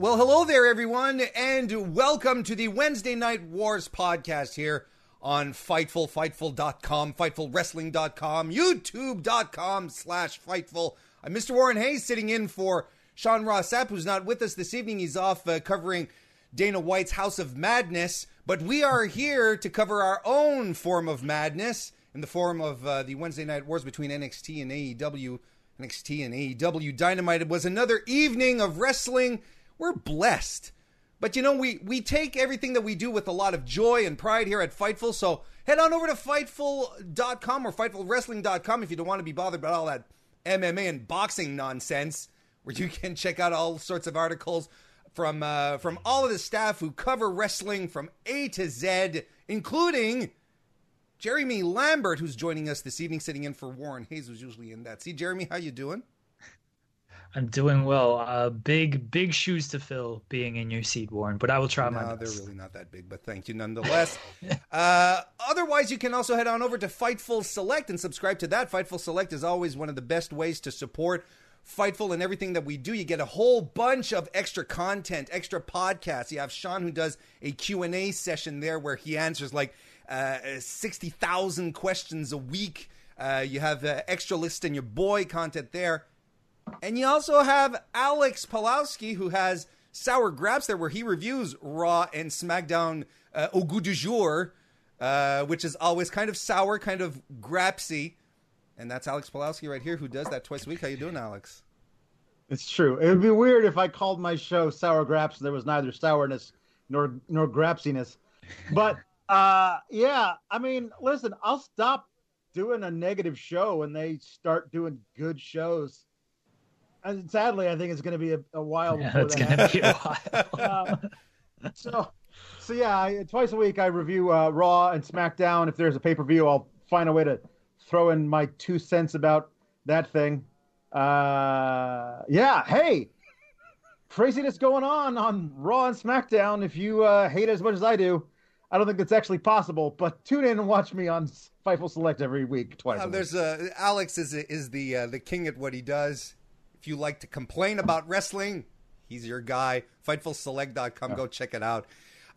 Well, hello there, everyone, and welcome to the Wednesday Night Wars podcast here on Fightful, Fightful.com, FightfulWrestling.com, YouTube.com slash Fightful. I'm Mr. Warren Hayes sitting in for Sean Ross Sapp, who's not with us this evening. He's off uh, covering Dana White's House of Madness, but we are here to cover our own form of madness in the form of uh, the Wednesday Night Wars between NXT and AEW. NXT and AEW Dynamite. It was another evening of wrestling we're blessed. But you know, we we take everything that we do with a lot of joy and pride here at Fightful. So head on over to Fightful.com or FightfulWrestling.com if you don't want to be bothered about all that MMA and boxing nonsense, where you can check out all sorts of articles from uh, from all of the staff who cover wrestling from A to Z, including Jeremy Lambert, who's joining us this evening, sitting in for Warren Hayes, who's usually in that. See, Jeremy, how you doing? I'm doing well. Uh, big, big shoes to fill being in your seat, Warren, but I will try no, my best. they're really not that big, but thank you nonetheless. uh, otherwise, you can also head on over to Fightful Select and subscribe to that. Fightful Select is always one of the best ways to support Fightful and everything that we do. You get a whole bunch of extra content, extra podcasts. You have Sean who does a Q&A session there where he answers like uh, 60,000 questions a week. Uh, you have uh, extra list and your boy content there. And you also have Alex Pulowski, who has Sour Graps there, where he reviews Raw and SmackDown uh, au goût du jour, uh, which is always kind of sour, kind of grapsy. And that's Alex Pulowski right here, who does that twice a week. How you doing, Alex? It's true. It would be weird if I called my show Sour Graps there was neither sourness nor nor grapsiness. But uh, yeah, I mean, listen, I'll stop doing a negative show when they start doing good shows sadly, I think it's going to be a, a while. Yeah, it's going to be a while. um, so, so yeah, I, twice a week I review uh, Raw and SmackDown. If there's a pay per view, I'll find a way to throw in my two cents about that thing. Uh, yeah, hey, craziness going on on Raw and SmackDown. If you uh, hate it as much as I do, I don't think that's actually possible. But tune in and watch me on Fightful Select every week, twice. Uh, there's a Alex is is the uh, the king at what he does. If you like to complain about wrestling, he's your guy. FightfulSelect.com. Go check it out.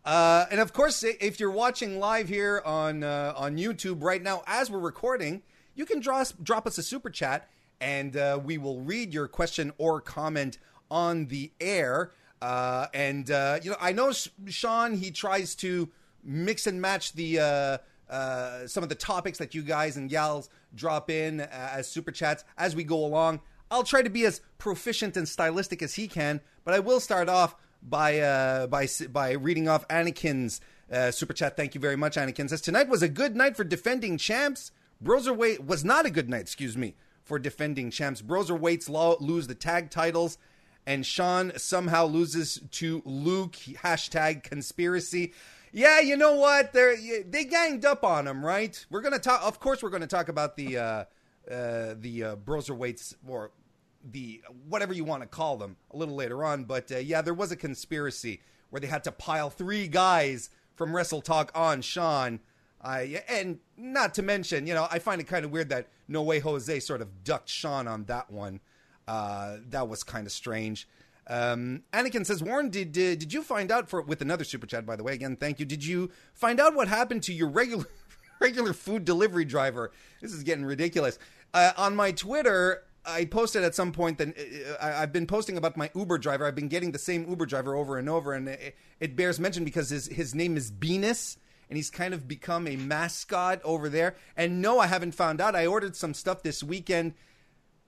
Uh, and of course, if you're watching live here on uh, on YouTube right now as we're recording, you can draw us, drop us a super chat, and uh, we will read your question or comment on the air. Uh, and uh, you know, I know Sean he tries to mix and match the uh, some of the topics that you guys and gals drop in as super chats as we go along. I'll try to be as proficient and stylistic as he can, but I will start off by uh, by by reading off Anakin's uh, super chat. Thank you very much, Anakin. Says tonight was a good night for defending champs. Broserweight was not a good night, excuse me, for defending champs. Broserweights lo- lose the tag titles, and Sean somehow loses to Luke. Hashtag conspiracy. Yeah, you know what? They they ganged up on him, right? We're gonna talk. Of course, we're gonna talk about the uh, uh, the uh, Broserweights or the whatever you want to call them a little later on. But uh, yeah, there was a conspiracy where they had to pile three guys from Wrestle Talk on Sean. I and not to mention, you know, I find it kind of weird that No Way Jose sort of ducked Sean on that one. Uh, that was kind of strange. Um, Anakin says, Warren, did, did did you find out for with another super chat by the way? Again, thank you. Did you find out what happened to your regular regular food delivery driver? This is getting ridiculous. Uh, on my Twitter, I posted at some point that uh, I, I've been posting about my Uber driver. I've been getting the same Uber driver over and over, and it, it bears mention because his his name is Venus, and he's kind of become a mascot over there. And no, I haven't found out. I ordered some stuff this weekend.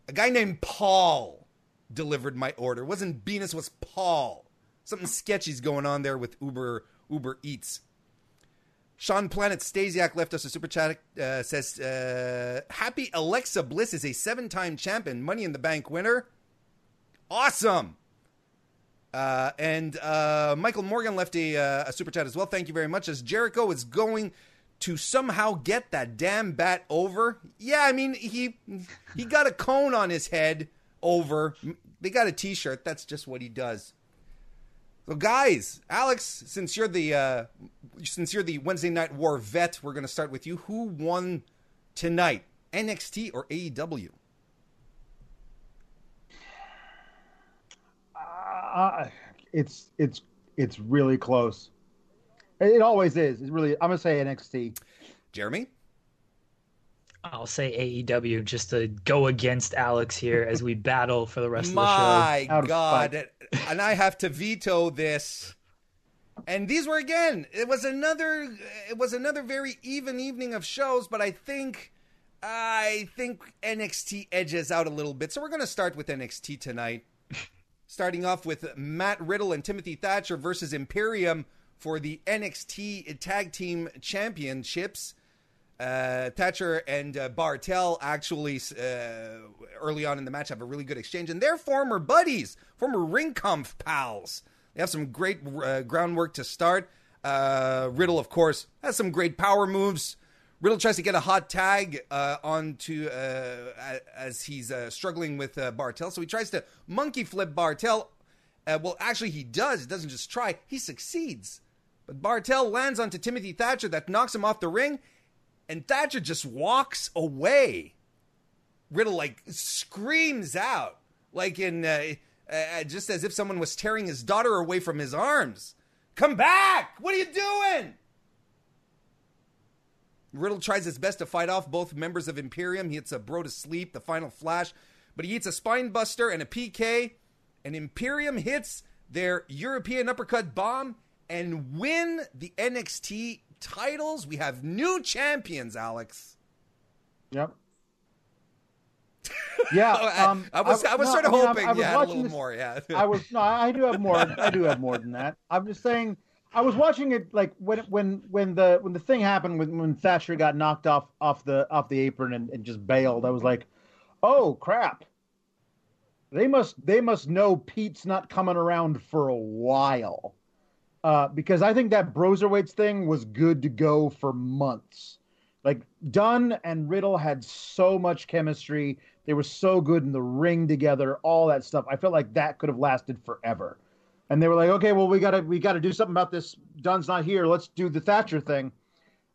A guy named Paul delivered my order. It wasn't Venus, was Paul. Something sketchy's going on there with Uber Uber Eats. Sean Planet Stasiak left us a super chat. Uh, says, uh, "Happy Alexa Bliss is a seven-time champion, Money in the Bank winner. Awesome." Uh, and uh, Michael Morgan left a, uh, a super chat as well. Thank you very much. As Jericho is going to somehow get that damn bat over. Yeah, I mean he he got a cone on his head over. They got a T-shirt. That's just what he does. So, guys, Alex, since you're the uh, since you're the Wednesday Night War vet, we're going to start with you. Who won tonight, NXT or AEW? Uh, it's it's it's really close. It always is. It's really. I'm gonna say NXT. Jeremy. I'll say AEW just to go against Alex here as we battle for the rest of the show. My God, and I have to veto this. And these were again. It was another. It was another very even evening of shows, but I think, I think NXT edges out a little bit. So we're going to start with NXT tonight. Starting off with Matt Riddle and Timothy Thatcher versus Imperium for the NXT Tag Team Championships. Uh, Thatcher and uh, Barthel actually uh, early on in the match have a really good exchange, and they're former buddies, former Ringkampf pals. They have some great uh, groundwork to start. Uh, Riddle, of course, has some great power moves. Riddle tries to get a hot tag uh, onto uh, as he's uh, struggling with Barthel, so he tries to monkey flip Barthel. Well, actually, he does. He doesn't just try; he succeeds. But Barthel lands onto Timothy Thatcher, that knocks him off the ring, and Thatcher just walks away. Riddle like screams out, like in uh, uh, just as if someone was tearing his daughter away from his arms. Come back! What are you doing? Riddle tries his best to fight off both members of Imperium. He hits a bro to sleep, the final flash, but he eats a spine buster and a PK, and Imperium hits their European uppercut bomb and win the NXT titles. We have new champions, Alex. Yep. Yeah, I, um, I was I, was no, sort of I mean, hoping, I was yeah, a watching little this- more, yeah. I was no, I do have more. I do have more than that. I'm just saying. I was watching it like when when when the when the thing happened when when Thatcher got knocked off off the off the apron and, and just bailed. I was like, oh crap. They must they must know Pete's not coming around for a while, uh, because I think that Broserweights thing was good to go for months. Like Dunne and Riddle had so much chemistry. They were so good in the ring together, all that stuff. I felt like that could have lasted forever. And they were like, okay, well, we gotta we gotta do something about this. Dunne's not here. Let's do the Thatcher thing.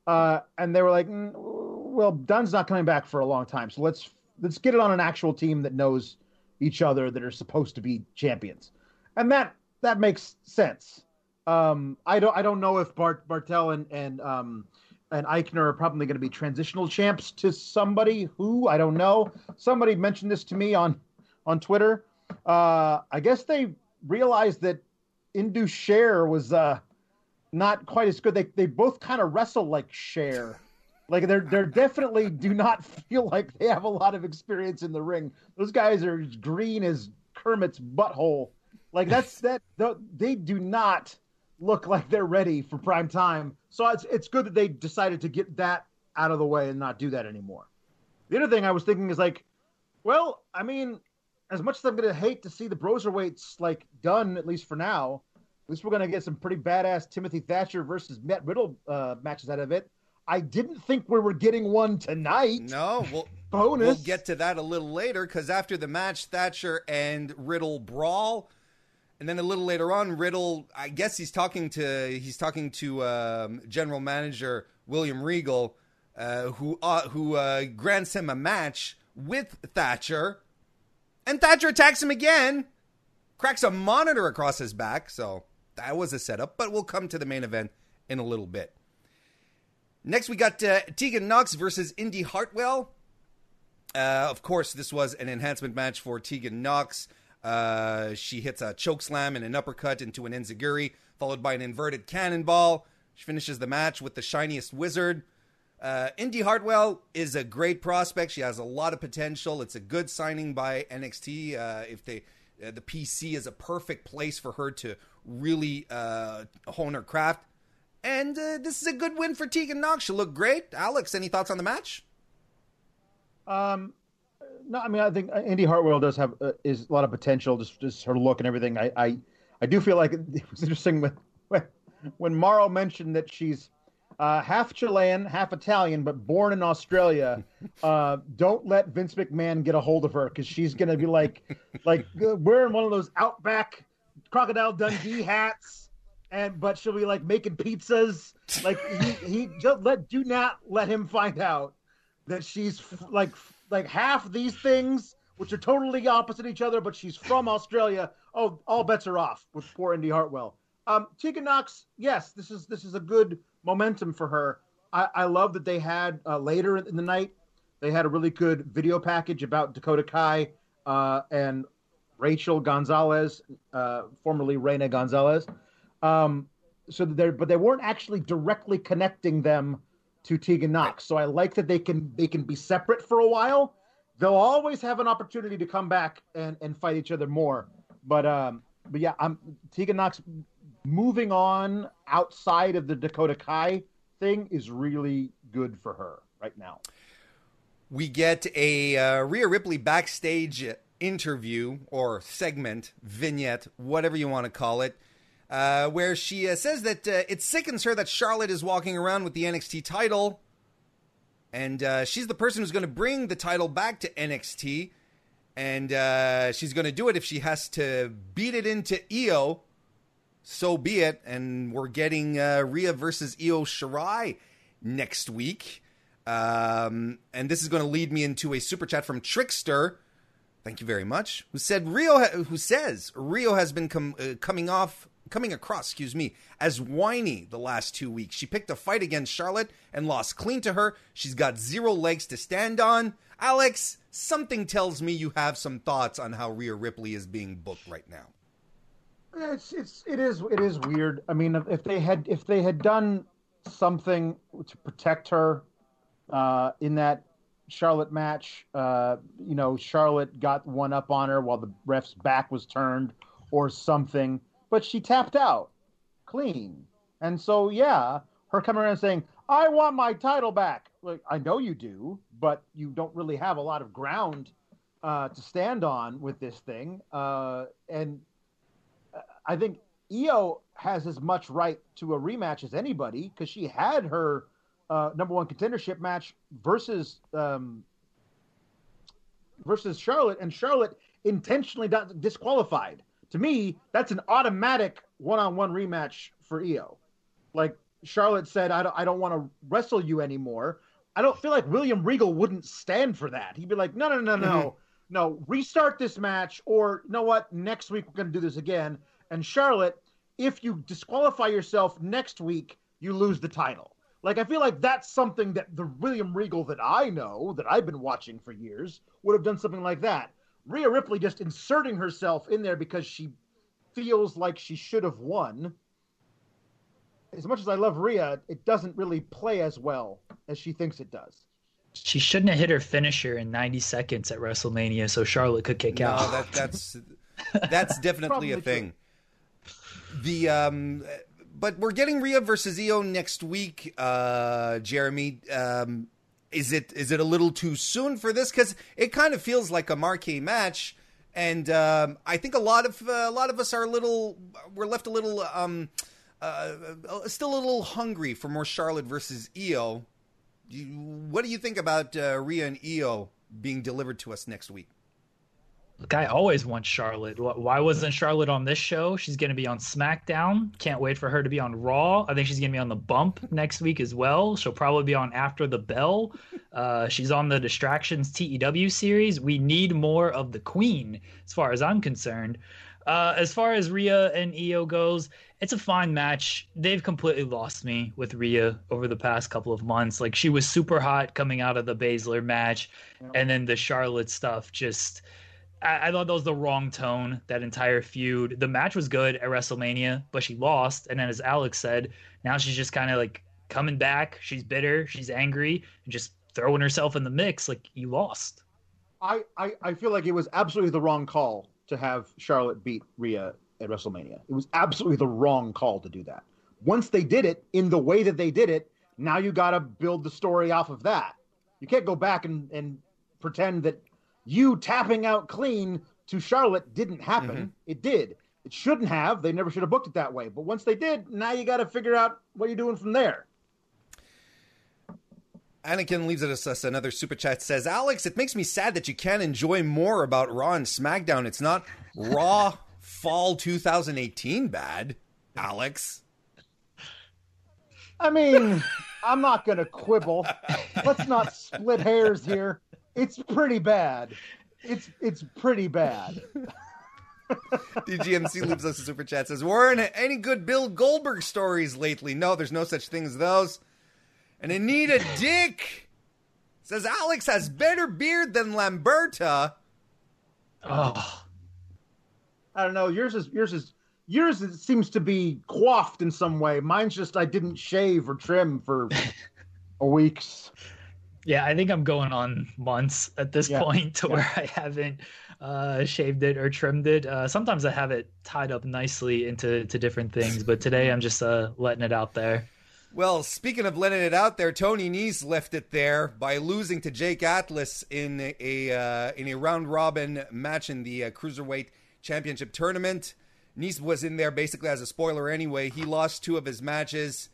Uh, and they were like, mm, well, Dunne's not coming back for a long time, so let's let's get it on an actual team that knows each other that are supposed to be champions. And that that makes sense. Um, I don't I don't know if Bart Barthel and and um, and Aichner are probably going to be transitional champs to somebody who I don't know. Somebody mentioned this to me on on Twitter. Uh, I guess they realized that Indu Share was uh, not quite as good. They they both kind of wrestle like Share. Like they're they're definitely do not feel like they have a lot of experience in the ring. Those guys are as green as Kermit's butthole. Like that's that they do not look like they're ready for prime time. So it's it's good that they decided to get that out of the way and not do that anymore. The other thing I was thinking is like, well, I mean, as much as I'm gonna hate to see the Broserweights like done at least for now, at least we're gonna get some pretty badass Timothy Thatcher versus Matt Riddle uh, matches out of it. I didn't think we were getting one tonight. No, we'll, Bonus. we'll get to that a little later because after the match, Thatcher and Riddle brawl, and then a little later on, Riddle, I guess he's talking to he's talking to um, General Manager William Regal, uh, who uh, who uh, grants him a match with Thatcher, and Thatcher attacks him again, cracks a monitor across his back. So that was a setup, but we'll come to the main event in a little bit. Next, we got uh, Tegan Knox versus Indi Hartwell. Uh, of course, this was an enhancement match for Tegan Knox. Uh, she hits a choke slam and an uppercut into an enziguri, followed by an inverted cannonball. She finishes the match with the shiniest wizard. Uh, Indi Hartwell is a great prospect. She has a lot of potential. It's a good signing by NXT. Uh, if they, uh, the PC is a perfect place for her to really uh, hone her craft. And uh, this is a good win for Tegan Knox. She looked great. Alex, any thoughts on the match? Um, no, I mean I think Andy Hartwell does have uh, is a lot of potential. Just just her look and everything. I I, I do feel like it was interesting when when, when mentioned that she's uh, half Chilean, half Italian, but born in Australia. Uh, don't let Vince McMahon get a hold of her because she's gonna be like like uh, wearing one of those Outback Crocodile Dundee hats. And but she'll be like making pizzas. Like he, he just let do not let him find out that she's like like half these things, which are totally opposite each other, but she's from Australia. Oh, all bets are off with poor Indi Hartwell. Um, Tegan Knox, yes, this is this is a good momentum for her. I, I love that they had uh, later in the night they had a really good video package about Dakota Kai uh, and Raquel Gonzalez, uh, formerly Reina Gonzalez. Um, so they but they weren't actually directly connecting them to Tegan Knox. So I like that they can they can be separate for a while. They'll always have an opportunity to come back and, and fight each other more. But um, but yeah, I'm Tegan Knox moving on outside of the Dakota Kai thing is really good for her right now. We get a uh, Rhea Ripley backstage interview or segment, vignette, whatever you want to call it uh, where she uh, says that uh, it sickens her that Charlotte is walking around with the NXT title, and uh, she's the person who's going to bring the title back to NXT, and uh, she's going to do it if she has to beat it into Io. So be it, and we're getting uh, Rhea versus Io Shirai next week. Um, and this is going to lead me into a super chat from Trickster. Thank you very much. Who said Rio? Who says Rio has been com- uh, coming off coming across, excuse me, as whiny the last two weeks. She picked a fight against Charlotte and lost clean to her. She's got zero legs to stand on. Alex, something tells me you have some thoughts on how Rhea Ripley is being booked right now. It's it's it is it is weird. I mean, if they had if they had done something to protect her uh, in that Charlotte match, uh, you know, Charlotte got one up on her while the ref's back was turned, or something but she tapped out clean. And so, yeah, her coming around saying, I want my title back. Like, I know you do, but you don't really have a lot of ground uh, to stand on with this thing. Uh, and I think Io has as much right to a rematch as anybody because she had her uh, number one contendership match versus um, versus Charlotte, and Charlotte intentionally disqualified to me, that's an automatic one-on-one rematch for Io. Like Charlotte said, I don't, I don't want to wrestle you anymore. I don't feel like William Regal wouldn't stand for that. He'd be like, no, no, no, no, mm-hmm. no, restart this match, or you know what? Next week we're going to do this again. And Charlotte, if you disqualify yourself next week, you lose the title. Like I feel like that's something that the William Regal that I know, that I've been watching for years, would have done something like that. Rhea Ripley just inserting herself in there because she feels like she should have won. As much as I love Rhea, it doesn't really play as well as she thinks it does. She shouldn't have hit her finisher in 90 seconds at WrestleMania so Charlotte could kick no, out. That, that's that's definitely a thing. True. The um but we're getting Rhea versus Io next week, uh Jeremy. Um is it is it a little too soon for this? Because it kind of feels like a marquee match, and um, I think a lot of uh, a lot of us are a little we're left a little um, uh, uh still a little hungry for more Charlotte versus Io. what do you think about uh, Rhea and Io being delivered to us next week? Look, I always want Charlotte. Why wasn't Charlotte on this show? She's going to be on SmackDown. Can't wait for her to be on Raw. I think she's going to be on the Bump next week as well. She'll probably be on After the Bell. Uh, she's on the Distractions TEW series. We need more of the Queen, as far as I'm concerned. Uh, as far as Rhea and Io goes, it's a fine match. They've completely lost me with Rhea over the past couple of months. Like she was super hot coming out of the Baszler match, and then the Charlotte stuff just. I, I, thought that was the wrong tone. That entire feud. The match was good at WrestleMania, but she lost. And then, as Alex said, now she's just kind of like coming back. She's bitter. She's angry, and just throwing herself in the mix. Like you lost. I, I, I feel like it was absolutely the wrong call to have Charlotte beat Rhea at WrestleMania. It was absolutely the wrong call to do that. Once they did it in the way that they did it, now you got to build the story off of that. You can't go back and, and pretend that you tapping out clean to Charlotte didn't happen. Mm-hmm. It did. It shouldn't have. They never should have booked it that way. But once they did, now you got to figure out what you're doing from there. Anakin leaves us, us another super chat. Says Alex, it makes me sad that you can't enjoy more about Raw and SmackDown. It's not Raw fall 2018 bad, Alex. I mean, I'm not going to quibble. Let's not split hairs here. It's pretty bad. It's it's pretty bad. DGMC leaves us a super chat says, Warren, any good Bill Goldberg stories lately? No, there's no such thing as those. And Anita Dick says Alex has better beard than Lamberta. Oh. I don't know. Yours is yours is yours is, seems to be coiffed in some way. Mine's just I didn't shave or trim for weeks. Yeah, I think I'm going on months at this yeah. point to yeah. where I haven't uh, shaved it or trimmed it. Uh, sometimes I have it tied up nicely into to different things, but today I'm just uh, letting it out there. Well, speaking of letting it out there, Tony Nese left it there by losing to Jake Atlas in a uh, in a round robin match in the uh, cruiserweight championship tournament. Nese was in there basically as a spoiler anyway. He lost two of his matches,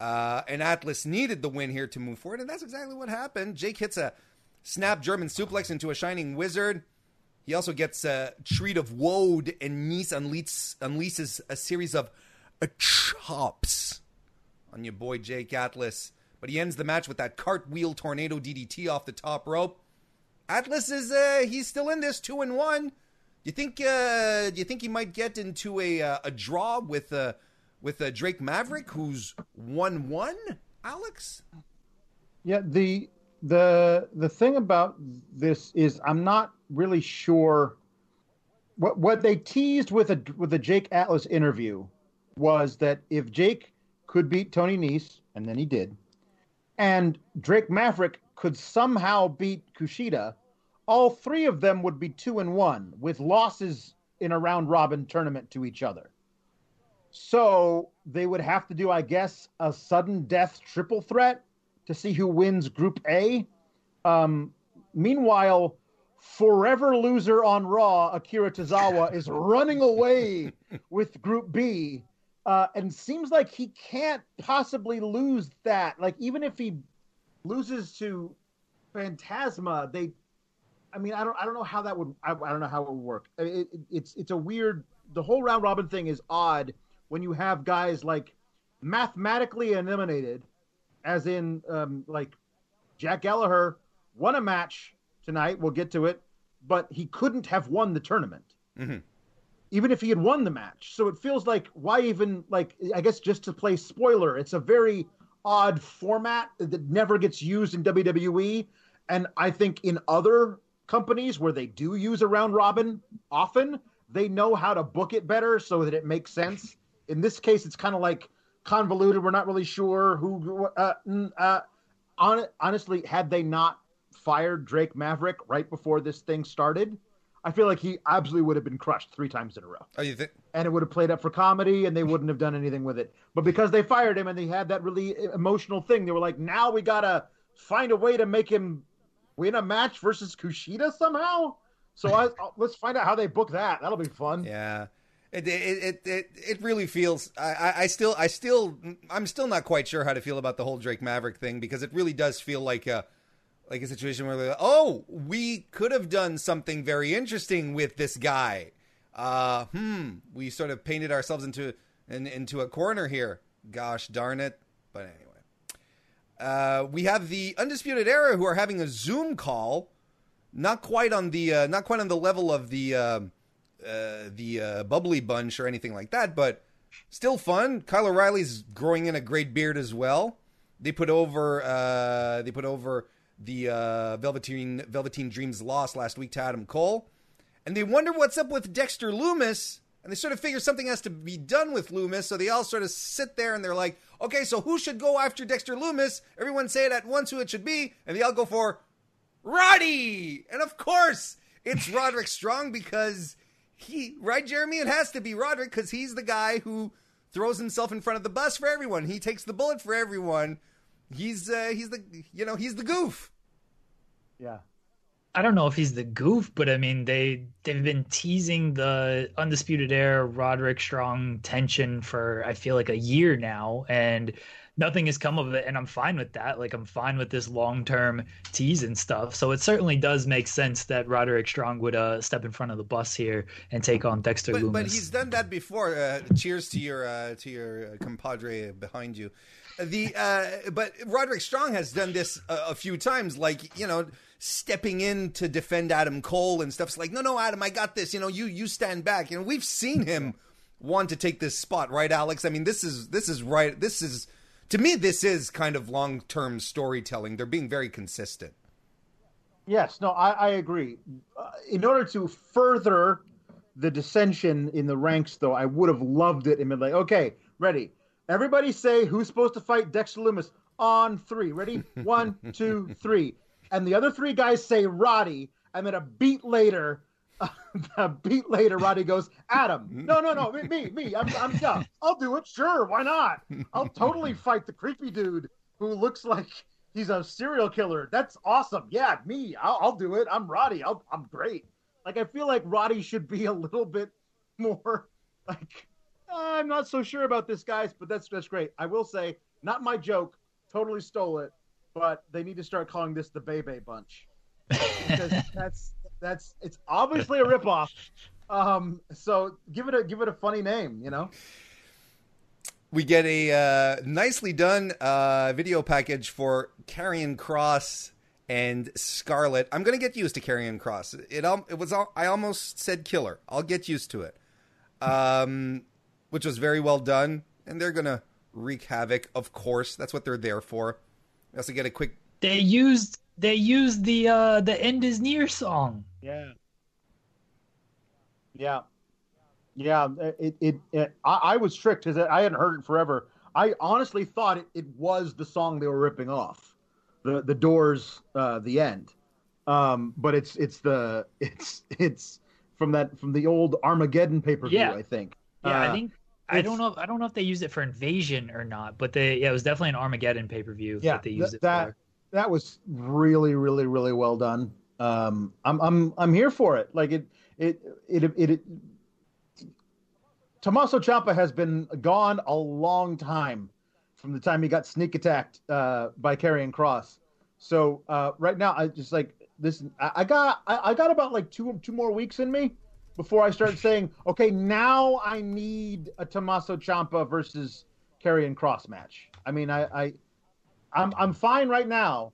uh, and Atlas needed the win here to move forward, and that's exactly what happened. Jake hits a snap German suplex into a shining wizard. He also gets a tree of woe, and unleashes, unleashes a series of chops on your boy Jake Atlas. But he ends the match with that cartwheel tornado DDT off the top rope. Atlas is uh, he's still in this two and one Do you think uh, do you think he might get into a uh, a draw with uh, with uh, Drake Maverick, who's one one? Alex. Yeah the the the thing about this is I'm not really sure what what they teased with a with the Jake Atlas interview was that if Jake could beat Tony Nese, and then he did, and Drake Maverick could somehow beat Kushida, all three of them would be two and one with losses in a round robin tournament to each other. So they would have to do, I guess, a sudden death triple threat to see who wins Group A. Um, meanwhile, forever loser on Raw, Akira Tozawa is running away with Group B, uh, and seems like he can't possibly lose that. Like even if he loses to Fantasma, they I mean, I don't, I don't know how that would, I, I don't know how it would work. It, it, it's, it's a weird. The whole round robin thing is odd when you have guys like mathematically eliminated, as in um, like Jack Gallagher won a match tonight. We'll get to it, but he couldn't have won the tournament. Mm-hmm. Even if he had won the match, so it feels like why even like I guess just to play spoiler. It's a very odd format that never gets used in WWE, and I think in other companies where they do use a round robin often, they know how to book it better so that it makes sense. In this case, it's kind of like convoluted. We're not really sure who. Uh, uh, on, honestly, had they not fired Drake Maverick right before this thing started, I feel like he absolutely would have been crushed three times in a row. Oh, you think? And it would have played up for comedy, and they wouldn't have done anything with it. But because they fired him and they had that really emotional thing, they were like, now we gotta find a way to make him win a match versus Kushida somehow. So I, let's find out how they book that. That'll be fun. Yeah. It, it it it really feels I, I still I still I'm still not quite sure how to feel about the whole Drake Maverick thing because it really does feel like a like a situation where like, oh, we could have done something very interesting with this guy. Uh, hmm, we sort of painted ourselves into in, into a corner here. Gosh darn it! But anyway. Uh, we have the Undisputed Era who are having a Zoom call, not quite on the uh, not quite on the level of the uh, uh the uh, Bubbly Bunch or anything like that, but still fun. Kyle O'Reilly's growing in a great beard as well. They put over uh, they put over the Velveteen Velveteen Dreams loss last week to Adam Cole, and they wonder what's up with Dexter Lumis. and they sort of figure something has to be done with Lumis, so they all sort of sit there and they're like, okay, so who should go after Dexter Lumis? Everyone say it at once who it should be, and they all go for Roddy! And of course, it's Roderick Strong because he, right, Jeremy? It has to be Roderick because he's the guy who throws himself in front of the bus for everyone. He takes the bullet for everyone. He's, uh, he's the, you know, he's the goof. Yeah. I don't know if he's the goof, but I mean they they've been teasing the undisputed air Roderick Strong tension for I feel like a year now, and nothing has come of it, and I'm fine with that. Like I'm fine with this long term tease and stuff. So it certainly does make sense that Roderick Strong would uh, step in front of the bus here and take on Dexter but, Lumis. But he's done that before. Uh, cheers to your uh, to your compadre behind you. The uh, but Roderick Strong has done this a, a few times, like you know stepping in to defend Adam Cole and stuff. It's like, no, no, Adam, I got this. You know, you you stand back. You know, we've seen him want to take this spot, right, Alex? I mean, this is this is right. This is to me, this is kind of long term storytelling. They're being very consistent. Yes, no, I, I agree. Uh, in order to further the dissension in the ranks, though, I would have loved it and been like, okay, ready. Everybody say who's supposed to fight Dexter Lumis on three. Ready? One, two, three and the other three guys say Roddy, and then a beat later, a beat later, Roddy goes, Adam, no, no, no, me, me, me. I'm, I'm, yeah, I'll do it, sure, why not? I'll totally fight the creepy dude who looks like he's a serial killer. That's awesome. Yeah, me, I'll, I'll do it. I'm Roddy. I'll, I'm great. Like I feel like Roddy should be a little bit more like ah, I'm not so sure about this, guys, but that's that's great. I will say, not my joke. Totally stole it but they need to start calling this the Bebe Bunch because that's that's it's obviously a ripoff. Um, so give it a give it a funny name, you know. We get a uh, nicely done uh, video package for Karrion Kross and Scarlett. I'm gonna get used to Karrion Kross. It it was I almost said killer. I'll get used to it. Um, which was very well done, and they're gonna wreak havoc. Of course, that's what they're there for. We also get a quick. They used they used the uh the end is near song. Yeah. Yeah. Yeah. It it, it I, I was tricked because I hadn't heard it forever. I honestly thought it, it was the song they were ripping off, the the Doors, uh, the end. Um, but it's it's the it's it's from that from the old Armageddon pay per view. Yeah. I think. Yeah, uh, I think I don't know. I don't know if they used it for Invasion or not, but they yeah, it was definitely an Armageddon pay per view yeah, that they used th- it that, for. That was really, really, really well done. Um, I'm I'm I'm here for it. Like it it it it. it Tommaso Ciampa has been gone a long time from the time he got sneak attacked uh, by Karrion Kross. So uh, right now, I just like this. I, I got I, I got about like two two more weeks in me before I start saying, okay, now I need a Tommaso Ciampa versus Karrion Kross match. I mean, I, I, I'm I'm fine right now.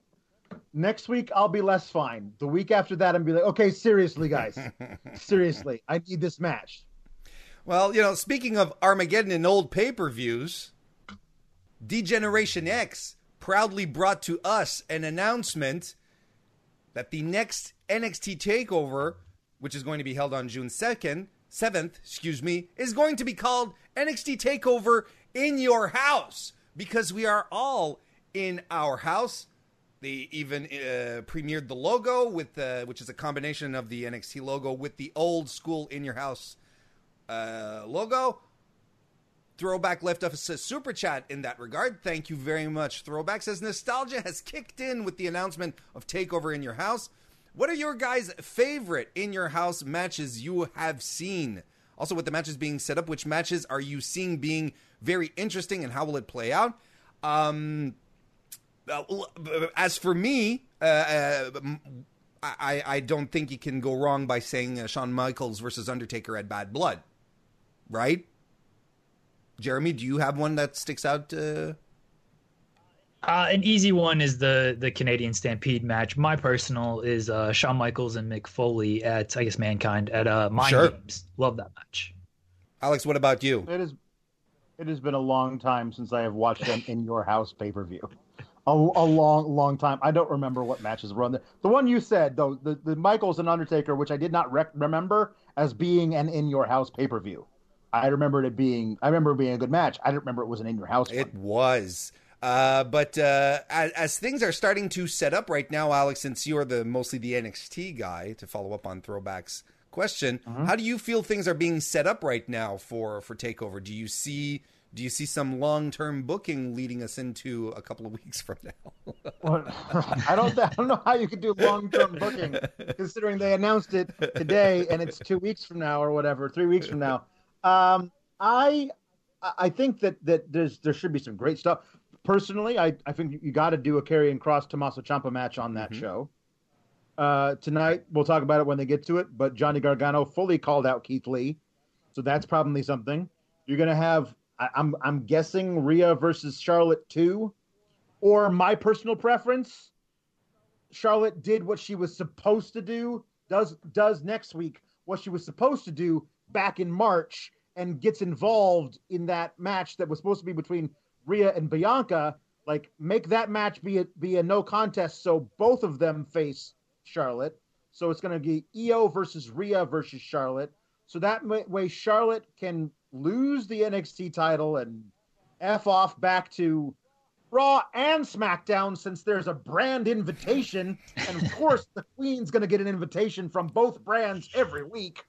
Next week I'll be less fine. The week after that I'm be like, okay, seriously, guys, seriously, I need this match. Well, you know, speaking of Armageddon and old pay per views, D-Generation X proudly brought to us an announcement that the next NXT Takeover which is going to be held on June 2nd, 7th, excuse me, is going to be called NXT Takeover in Your House because we are all in our house. They even uh, premiered the logo with uh, which is a combination of the NXT logo with the old school in your house uh, logo. Throwback left us a super chat in that regard. Thank you very much. Throwback says nostalgia has kicked in with the announcement of Takeover in Your House. What are your guys' favorite in your house matches you have seen? Also, with the matches being set up, which matches are you seeing being very interesting and how will it play out? Um, as for me, uh, uh, I, I don't think you can go wrong by saying uh, Shawn Michaels versus Undertaker had bad blood, right? Jeremy, do you have one that sticks out? Uh... Uh, an easy one is the the Canadian Stampede match. My personal is uh, Shawn Michaels and Mick Foley at I guess Mankind at uh, Mind Sure. Games. Love that match. Alex, what about you? It is. It has been a long time since I have watched them in your house pay per view. A, a long, long time. I don't remember what matches were on there. The one you said though, the, the Michaels and Undertaker, which I did not rec- remember as being an in your house pay per view. I remembered it being. I remember it being a good match. I didn't remember it was an in your house. It one. was. Uh, but uh, as, as things are starting to set up right now, Alex, since you're the mostly the NXT guy, to follow up on Throwback's question, how do you feel things are being set up right now for for Takeover? Do you see do you see some long term booking leading us into a couple of weeks from now? I don't. I don't know how you could do long term booking, considering they announced it today and it's two weeks from now or whatever, three weeks from now. Um, I I think that that there's there should be some great stuff. Personally, I I think you got to do a Karrion Kross Tommaso Ciampa match on that show. Uh, tonight we'll talk about it when they get to it. But Johnny Gargano fully called out Keith Lee, so that's probably something. You're gonna have. I'm I'm guessing Rhea versus Charlotte too, or my personal preference. Charlotte did what she was supposed to do. Does does next week what she was supposed to do back in March and gets involved in that match that was supposed to be between Rhea and Bianca. Like make that match be a, be a no contest, so both of them face Charlotte. So it's going to be Io versus Rhea versus Charlotte. So that way Charlotte can lose the NXT title and f off back to Raw and SmackDown since there's a brand invitation, and of course the Queen's going to get an invitation from both brands every week.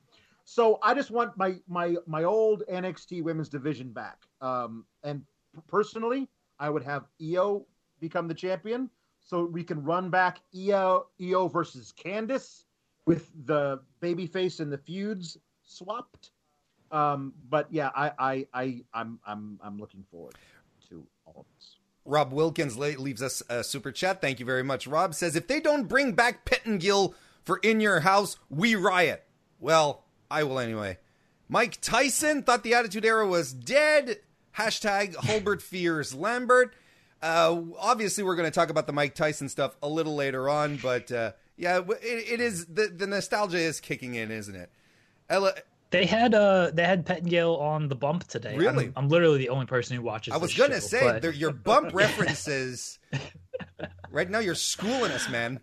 So I just want my my my old NXT Women's Division back. Um, and personally, I would have Io become the champion, so we can run back Io Io versus Candice with the babyface and the feuds swapped. Um, but yeah, I I I I'm I'm I'm looking forward to all of this. Rob Wilkins leaves us a super chat. Thank you very much. Rob says, if they don't bring back Pettengill for In Your House, we riot. Well, I will anyway. Mike Tyson thought the Attitude Era was dead. Hashtag Hulbert fears Lambert. Uh, obviously, we're going to talk about the Mike Tyson stuff a little later on, but uh, yeah, it, it is the, the nostalgia is kicking in, isn't it? Ella, They had uh they had Pettengill on the bump today. I'm- Really? I'm, literally the only person who watches. I was to show, say, but- your bump references. right now, you're schooling us, man.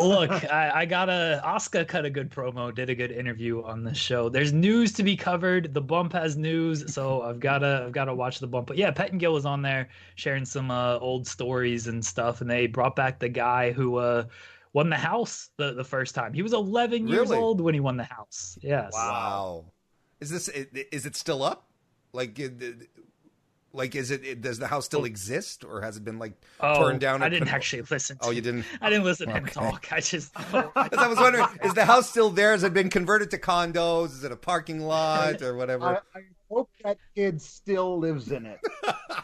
Look, I, I got a Oscar cut a good promo, did a good interview on the show. There's news to be covered. The bump has news, so I've gotta I've gotta watch the bump. But yeah, Pettengill was on there sharing some uh, old stories and stuff, and they brought back the guy who uh, won the house the, the first time. He was 11 years Really? old when he won the house. Yes. Wow. Is this is it still up? Like like is it does the house still oh. exist or has it been like Oh, torn down? I didn't con- actually listen. Oh, to Oh, you didn't. I didn't listen to him talk. I just. Oh, As I was wondering, is the house still there? Has it been converted to condos? Is it a parking lot or I, whatever? I hope that kid still lives in it.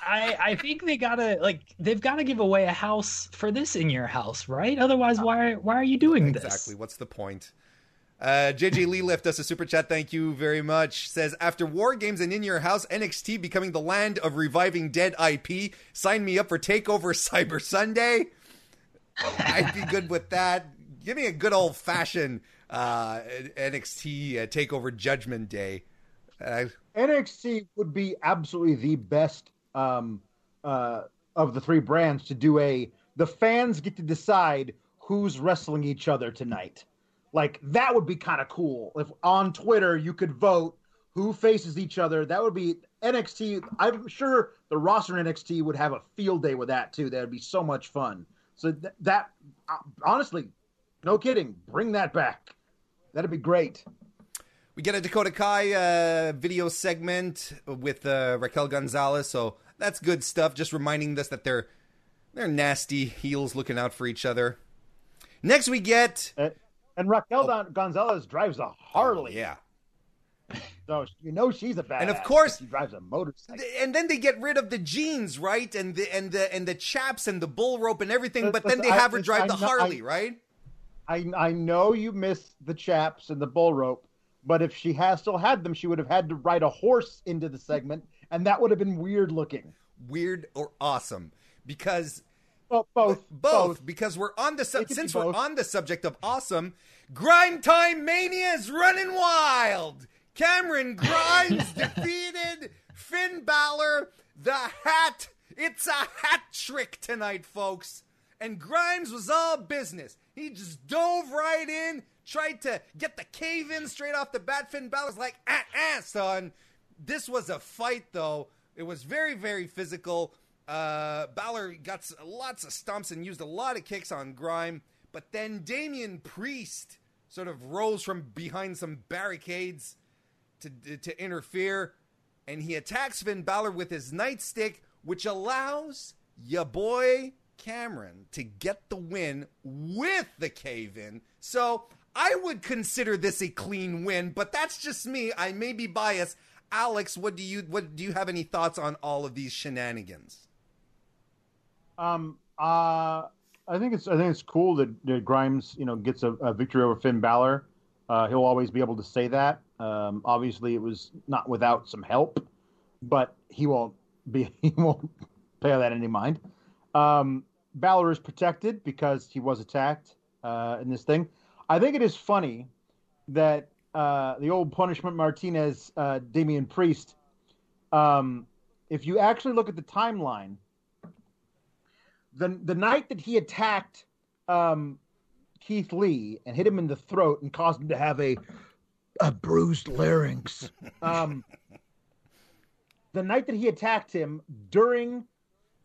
I, I think they gotta like they've gotta give away a house for this in your house, right? Otherwise, why why are you doing this? Exactly. What's the point? Uh, JJ Lee left us a super chat. Thank you very much. Says after War Games and In Your House, NXT becoming the land of reviving dead IP. Sign me up for Takeover Cyber Sunday. I'd be good with that. Give me a good old fashioned uh, NXT uh, Takeover Judgment Day. Uh, NXT would be absolutely the best um, uh, of the three brands to do a. The fans get to decide who's wrestling each other tonight. Like that would be kind of cool if on Twitter you could vote who faces each other. That would be NXT. I'm sure the roster NXT would have a field day with that too. That would be so much fun. So th- that uh, honestly, no kidding, bring that back. That'd be great. We get a Dakota Kai uh, video segment with uh, Raquel Gonzalez, so that's good stuff. Just reminding us that they're they're nasty heels looking out for each other. Next, we get Uh, and Raquel Don- Gonzalez drives a Harley. yeah, So you know she's a bad. And of course- she drives a motorcycle. And then they get rid of the jeans, right? And the and the and the chaps and the bull rope and everything. But- But but then they I- have her drive I the I- Harley, right? I I know you miss the chaps and the bull rope, but if she has still had them, she would have had to ride a horse into the segment, and that would have been weird looking. Weird or awesome? Because Well, both, both, because we're on the sub- It could be since we're on the subject of awesome, Grime Time Mania is running wild. Cameron Grimes defeated Finn Balor. The hat, it's a hat trick tonight, folks. And Grimes was all business. He just dove right in, tried to get the cave in straight off the bat. Finn Balor's like, ah, ah, son. This was a fight, though. It was very, very physical. Uh, Balor got lots of stumps and used a lot of kicks on Grime. But then Damian Priest sort of rose from behind some barricades to, to interfere. And he attacks Finn Balor with his nightstick, which allows ya boy Cameron to get the win with the cave in. So I would consider this a clean win, but that's just me. I may be biased. Alex, what do you what do you have any thoughts on all of these shenanigans? Um, uh, I think it's I think it's cool that, that Grimes, you know, gets a, a victory over Finn Balor. Uh, he'll always be able to say that. Um, obviously, it was not without some help, but he won't be he won't pay that any mind. Um, Balor is protected because he was attacked uh, in this thing. I think it is funny that uh, the old punishment Martinez, uh, Damian Priest. Um, if you actually look at the timeline, the the night that he attacked um, Keith Lee and hit him in the throat and caused him to have a a bruised larynx. Um, the night that he attacked him during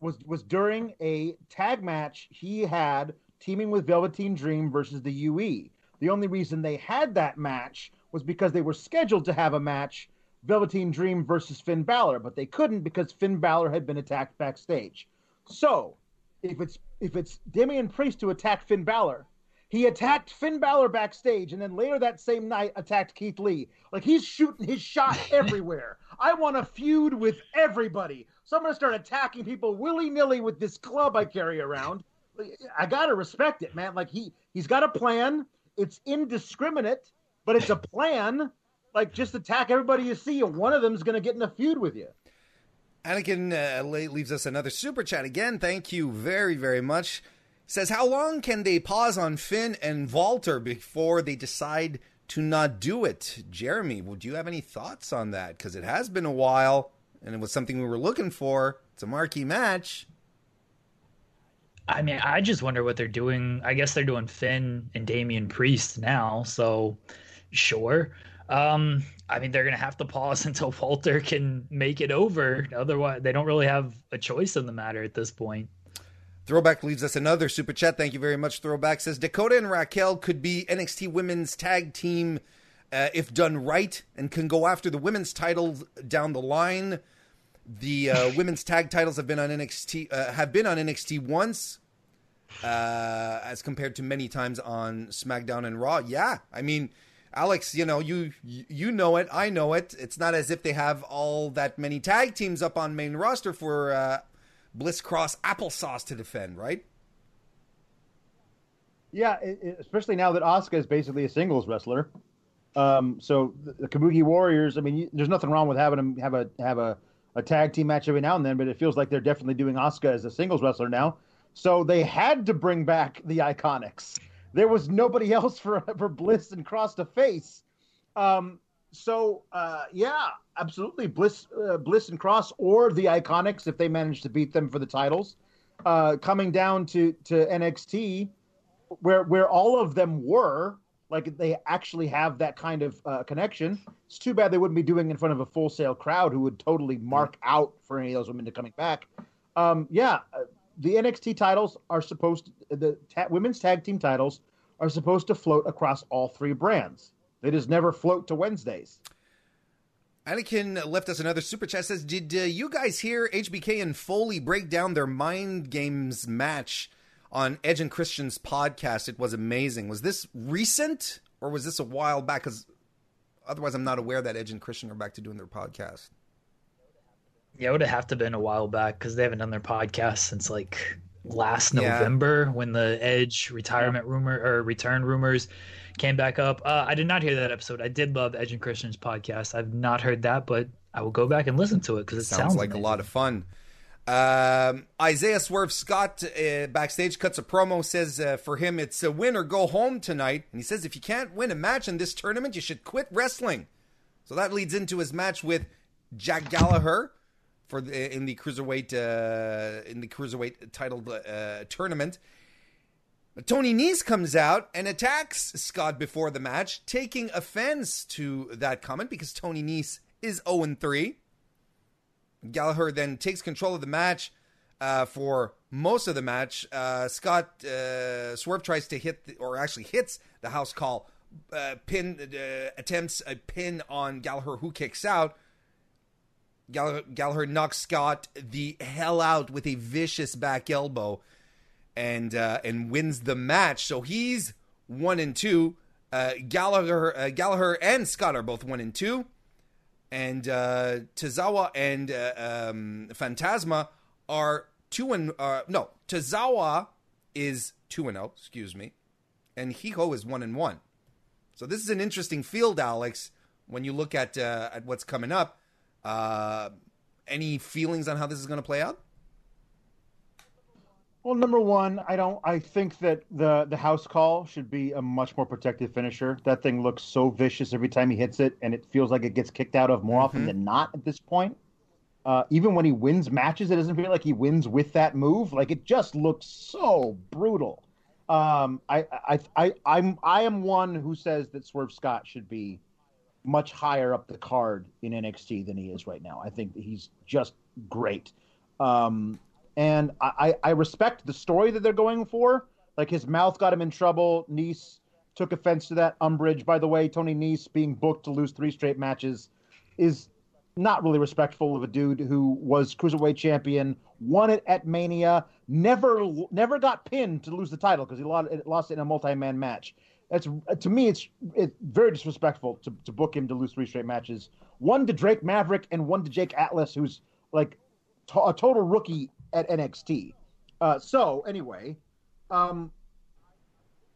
was was during a tag match he had teaming with Velveteen Dream versus the UE. The only reason they had that match was because they were scheduled to have a match Velveteen Dream versus Finn Balor, but they couldn't because Finn Balor had been attacked backstage. So, if it's if it's Damian Priest to attack Finn Balor, he attacked Finn Balor backstage, and then later that same night attacked Keith Lee. Like he's shooting his shot everywhere. I want to feud with everybody, so I'm gonna start attacking people willy nilly with this club I carry around. I gotta respect it, man. Like he he's got a plan. It's indiscriminate, but it's a plan. Like just attack everybody you see, and one of them's gonna get in a feud with you. Anakin uh, leaves us another super chat again. Thank you very, very much. Says, how long can they pause on Finn and Walter before they decide to not do it? Jeremy, would you have any thoughts on that? Because it has been a while, and it was something we were looking for. It's a marquee match. I mean, I just wonder what they're doing. I guess they're doing Finn and Damian Priest now, so sure. Um, I mean, they're gonna have to pause until Walter can make it over. Otherwise, they don't really have a choice in the matter at this point. Throwback leaves us another super chat. Thank you very much. Throwback says Dakota and Raquel could be NXT Women's Tag Team uh, if done right and can go after the women's titles down the line. The uh, women's tag titles have been on NXT uh, have been on NXT once, uh, as compared to many times on SmackDown and Raw. Yeah, I mean, Alex, you know you you know it, I know it. It's not as if they have all that many tag teams up on main roster for uh, Bliss Cross applesauce to defend, right? Yeah, it, it- especially now that Asuka is basically a singles wrestler. Um, so the, the Kabuki Warriors. I mean, you, there's nothing wrong with having them have a have a, a tag team match every now and then, but it feels like they're definitely doing Asuka as a singles wrestler now. So they had to bring back the Iconics. There was nobody else for for Bliss and Cross to face. Um, so uh, yeah, absolutely, Bliss, uh, Bliss and Cross, or the Iconics if they manage to beat them for the titles. Uh, coming down to to NXT, where where all of them were, like they actually have that kind of uh, connection. It's too bad they wouldn't be doing it in front of a Full Sail crowd who would totally mark out for any of those women to coming back. Um, yeah, uh, the NXT titles are supposed to, the ta- women's tag team titles are supposed to float across all three brands. They just never float to Wednesdays. Anakin left us another super chat. Says, did uh, you guys hear HBK and Foley break down their mind games match on Edge and Christian's podcast? It was amazing. Was this recent or was this a while back? Because otherwise, I'm not aware that Edge and Christian are back to doing their podcast. Yeah, it would have to been a while back because they haven't done their podcast since like last Yeah. November when the Edge retirement rumor or return rumors came back up. Uh, I did not hear that episode. I did love Edge and Christian's podcast. I've not heard that, but I will go back and listen to it because it Sounds, sounds, like a lot of fun. Um, Isaiah Swerve Scott uh, backstage cuts a promo. Says uh, for him it's a win or go home tonight, and he says if you can't win a match in this tournament, you should quit wrestling. So that leads into his match with Jack Gallagher for the, in the cruiserweight uh, in the cruiserweight title uh, tournament. Tony Nese comes out and attacks Scott before the match, taking offense to that comment because Tony Nese is 0 3. Gallagher then takes control of the match uh, for most of the match. Uh, Scott uh, Swerve tries to hit, the, or actually hits the house call uh, pin, uh, attempts a pin on Gallagher, who kicks out. Gallagher, Gallagher knocks Scott the hell out with a vicious back elbow, and uh, and wins the match. So he's one and two. Gallagher, Gallagher and Scott are both one and two and uh, Tozawa and uh, um, Fantasma are two and uh, no Tozawa is two and zero. Excuse me, and Hiko is one and one. So this is an interesting field, Alex. When you look at uh, at what's coming up, uh, any feelings on how this is going to play out? Well, number one, I don't. I think that the the house call should be a much more protective finisher. That thing looks so vicious every time he hits it, and it feels like it gets kicked out of more often than not at this point. Uh, even when he wins matches, it doesn't feel like he wins with that move. Like it just looks so brutal. Um, I, I, I, I'm, I am one who says that Swerve Scott should be much higher up the card in NXT than he is right now. I think that he's just great. Um, and I, I respect the story that they're going for. Like his mouth got him in trouble. Nese took offense to that umbrage. By the way, Tony Nese being booked to lose three straight matches is not really respectful of a dude who was cruiserweight champion, won it at Mania, never never got pinned to lose the title because he lost, lost it in a multi-man match. That's to me, it's it's very disrespectful to, to book him to lose three straight matches. One to Drake Maverick and one to Jake Atlas, who's like to- a total rookie at NXT. Uh, so anyway, um,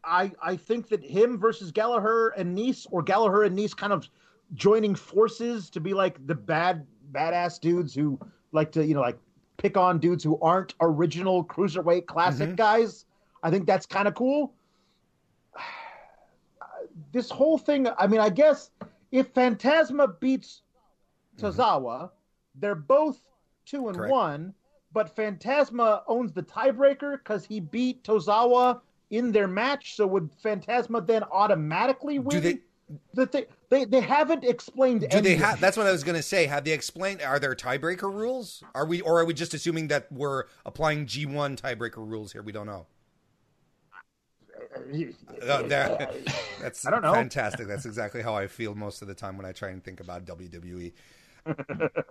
I I think that him versus Gallagher and Nese, or Gallagher and Nese, kind of joining forces to be like the bad badass dudes who like to you know like pick on dudes who aren't original cruiserweight classic guys. I think that's kind of cool. This whole thing, I mean, I guess if Fantasma beats Tozawa, they're both two and Correct. one, but Fantasma owns the tiebreaker because he beat Tozawa in their match. So would Fantasma then automatically win? Do they- The thing they they haven't explained. Do they have? That's what I was going to say. Have they explained? Are there tiebreaker rules? Are we, or are we just assuming that we're applying G one tiebreaker rules here? We don't know. Uh, there- that's I don't know. fantastic. That's exactly how I feel most of the time when I try and think about WWE.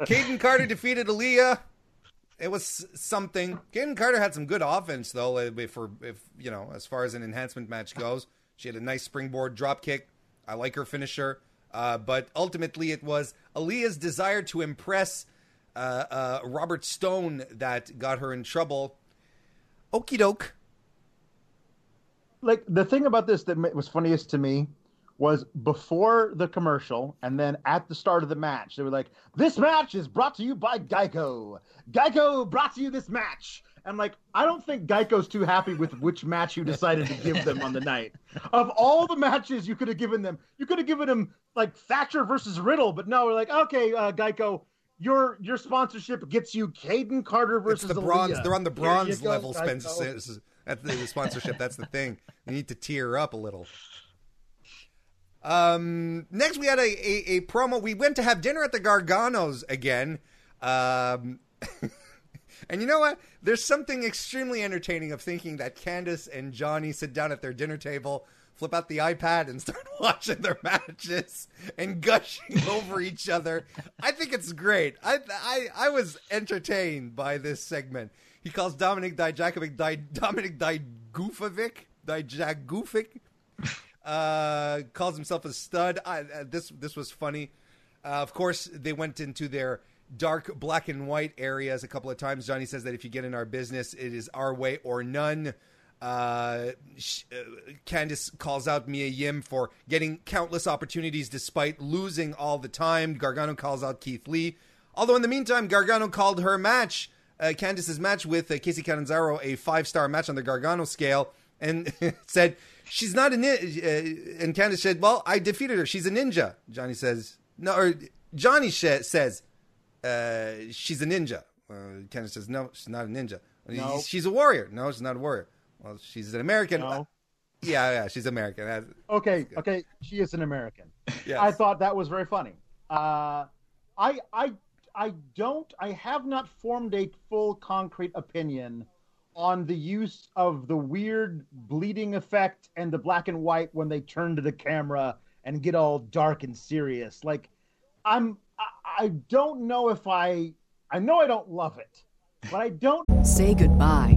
Kayden Carter defeated Aaliyah. It was something. Kayden Carter had some good offense though. If, for if you know, as far as an enhancement match goes, she had a nice springboard drop kick. I like her finisher, uh, but ultimately it was Aaliyah's desire to impress uh, uh, Robert Stone that got her in trouble. Okie doke. like the thing about this that was funniest to me was before the commercial and then at the start of the match they were like this match is brought to you by geico geico brought to you this match i'm like i don't think geico's too happy with which match you decided to give them on the night of all the matches you could have given them you could have given them like thatcher versus riddle but no we're like okay uh, geico your your sponsorship gets you Kayden Carter It's versus the bronze. They're on the bronze level. Spencer, that's the, the sponsorship. That's the thing. You need to tear up a little. Um. Next, we had a, a, a promo. We went to have dinner at the Garganos again. Um. and you know what? There's something extremely entertaining of thinking that Candice and Johnny sit down at their dinner table, flip out the iPad, and start watching their matches and gushing over each other. I think it's great. I I I was entertained by this segment. He calls Dominic Dijakovic Di, Dominic Dijakovic Dijakovic. Uh, calls himself a stud. I, uh, this this was funny. Uh, of course, they went into their dark black and white areas a couple of times. Johnny says that if you get in our business, it is our way or none. Uh, sh- uh, Candice calls out Mia Yim for getting countless opportunities despite losing all the time. Gargano calls out Keith Lee. Although in the meantime, Gargano called her match, uh, Candice's match with uh, Kacy Catanzaro, a five star match on the Gargano scale, and said she's not a ninja. Uh, and Candice said, "Well, I defeated her. She's a ninja." Johnny says, "No," or Johnny sh- says, uh, "She's a ninja." Uh, Candice says, "No, she's not a ninja. No. She's a warrior. No, she's not a warrior. Well, she's an American. No. Yeah, yeah, she's American. That's- Okay, okay, she is an American. Yes. I thought that was very funny. Uh, I, I, I don't. I have not formed a full concrete opinion on the use of the weird bleeding effect and the black and white when they turn to the camera and get all dark and serious. Like, I'm. I, don't know if I. I know I don't love it, but I don't Say goodbye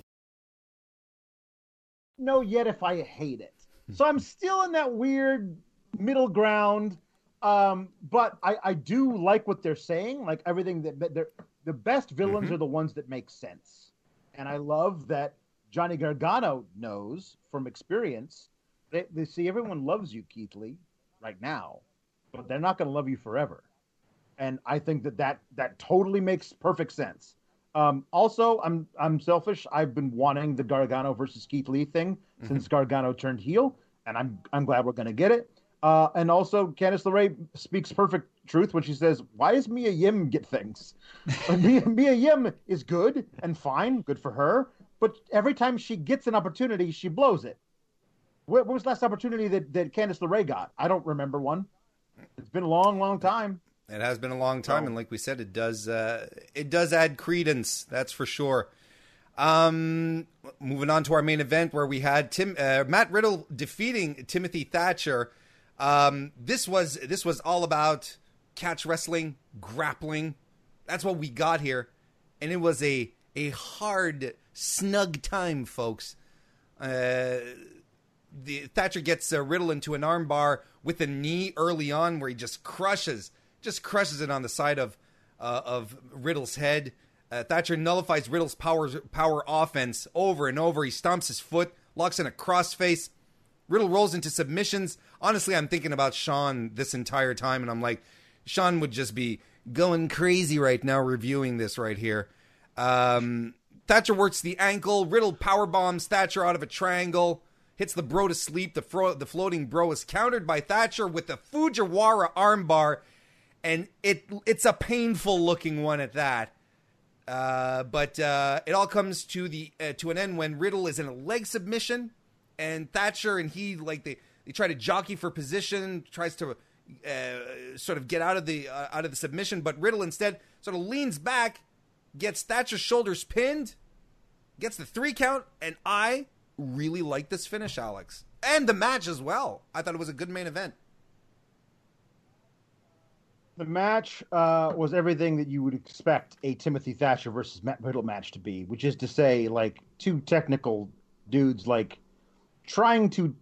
Know yet if I hate it. So I'm still in that weird middle ground. Um, but I, I do like what they're saying. Like everything that they're the best villains are the ones that make sense. And I love that Johnny Gargano knows from experience. They, they see everyone loves you, Keith Lee, right now, but they're not going to love you forever. And I think that that that totally makes perfect sense. Um, also, I'm I'm selfish. I've been wanting the Gargano versus Keith Lee thing since Gargano turned heel, and I'm I'm glad we're gonna get it. Uh, and also, Candice LeRae speaks perfect truth when she says, "Why does Mia Yim get things? Like, Mia, Mia Yim is good and fine, good for her, but every time she gets an opportunity, she blows it. What, what was the last opportunity that that Candice LeRae got? I don't remember one. It's been a long, long time. It has been a long time, and like we said, it does uh, it does add credence. That's for sure. Um, moving on to our main event, where we had Tim uh, Matt Riddle defeating Timothy Thatcher. Um, this was this was all about catch wrestling, grappling. That's what we got here, and it was a a hard, snug time, folks. Uh, the Thatcher gets uh, Riddle into an armbar with a knee early on, where he just crushes, just crushes it on the side of uh, of Riddle's head. Uh, Thatcher nullifies Riddle's power power offense over and over. He stomps his foot, locks in a crossface. Riddle rolls into submissions. Honestly, I'm thinking about Sean this entire time, and I'm like, Sean would just be going crazy right now reviewing this right here. Um, Thatcher works the ankle. Riddle power bombs Thatcher out of a triangle. Hits the bro to sleep. The, fro- the floating bro is countered by Thatcher with the Fujiwara armbar, and it it's a painful looking one at that. Uh, but uh, it all comes to the uh, to an end when Riddle is in a leg submission, and Thatcher and he like they they try to jockey for position, tries to uh, sort of get out of the uh, out of the submission, but Riddle instead sort of leans back, gets Thatcher's shoulders pinned, gets the three count, and I really like this finish, Alex, and the match as well. I thought it was a good main event. The match uh, was everything that you would expect a Timothy Thatcher versus Matt Riddle match to be, which is to say, like two technical dudes, like trying to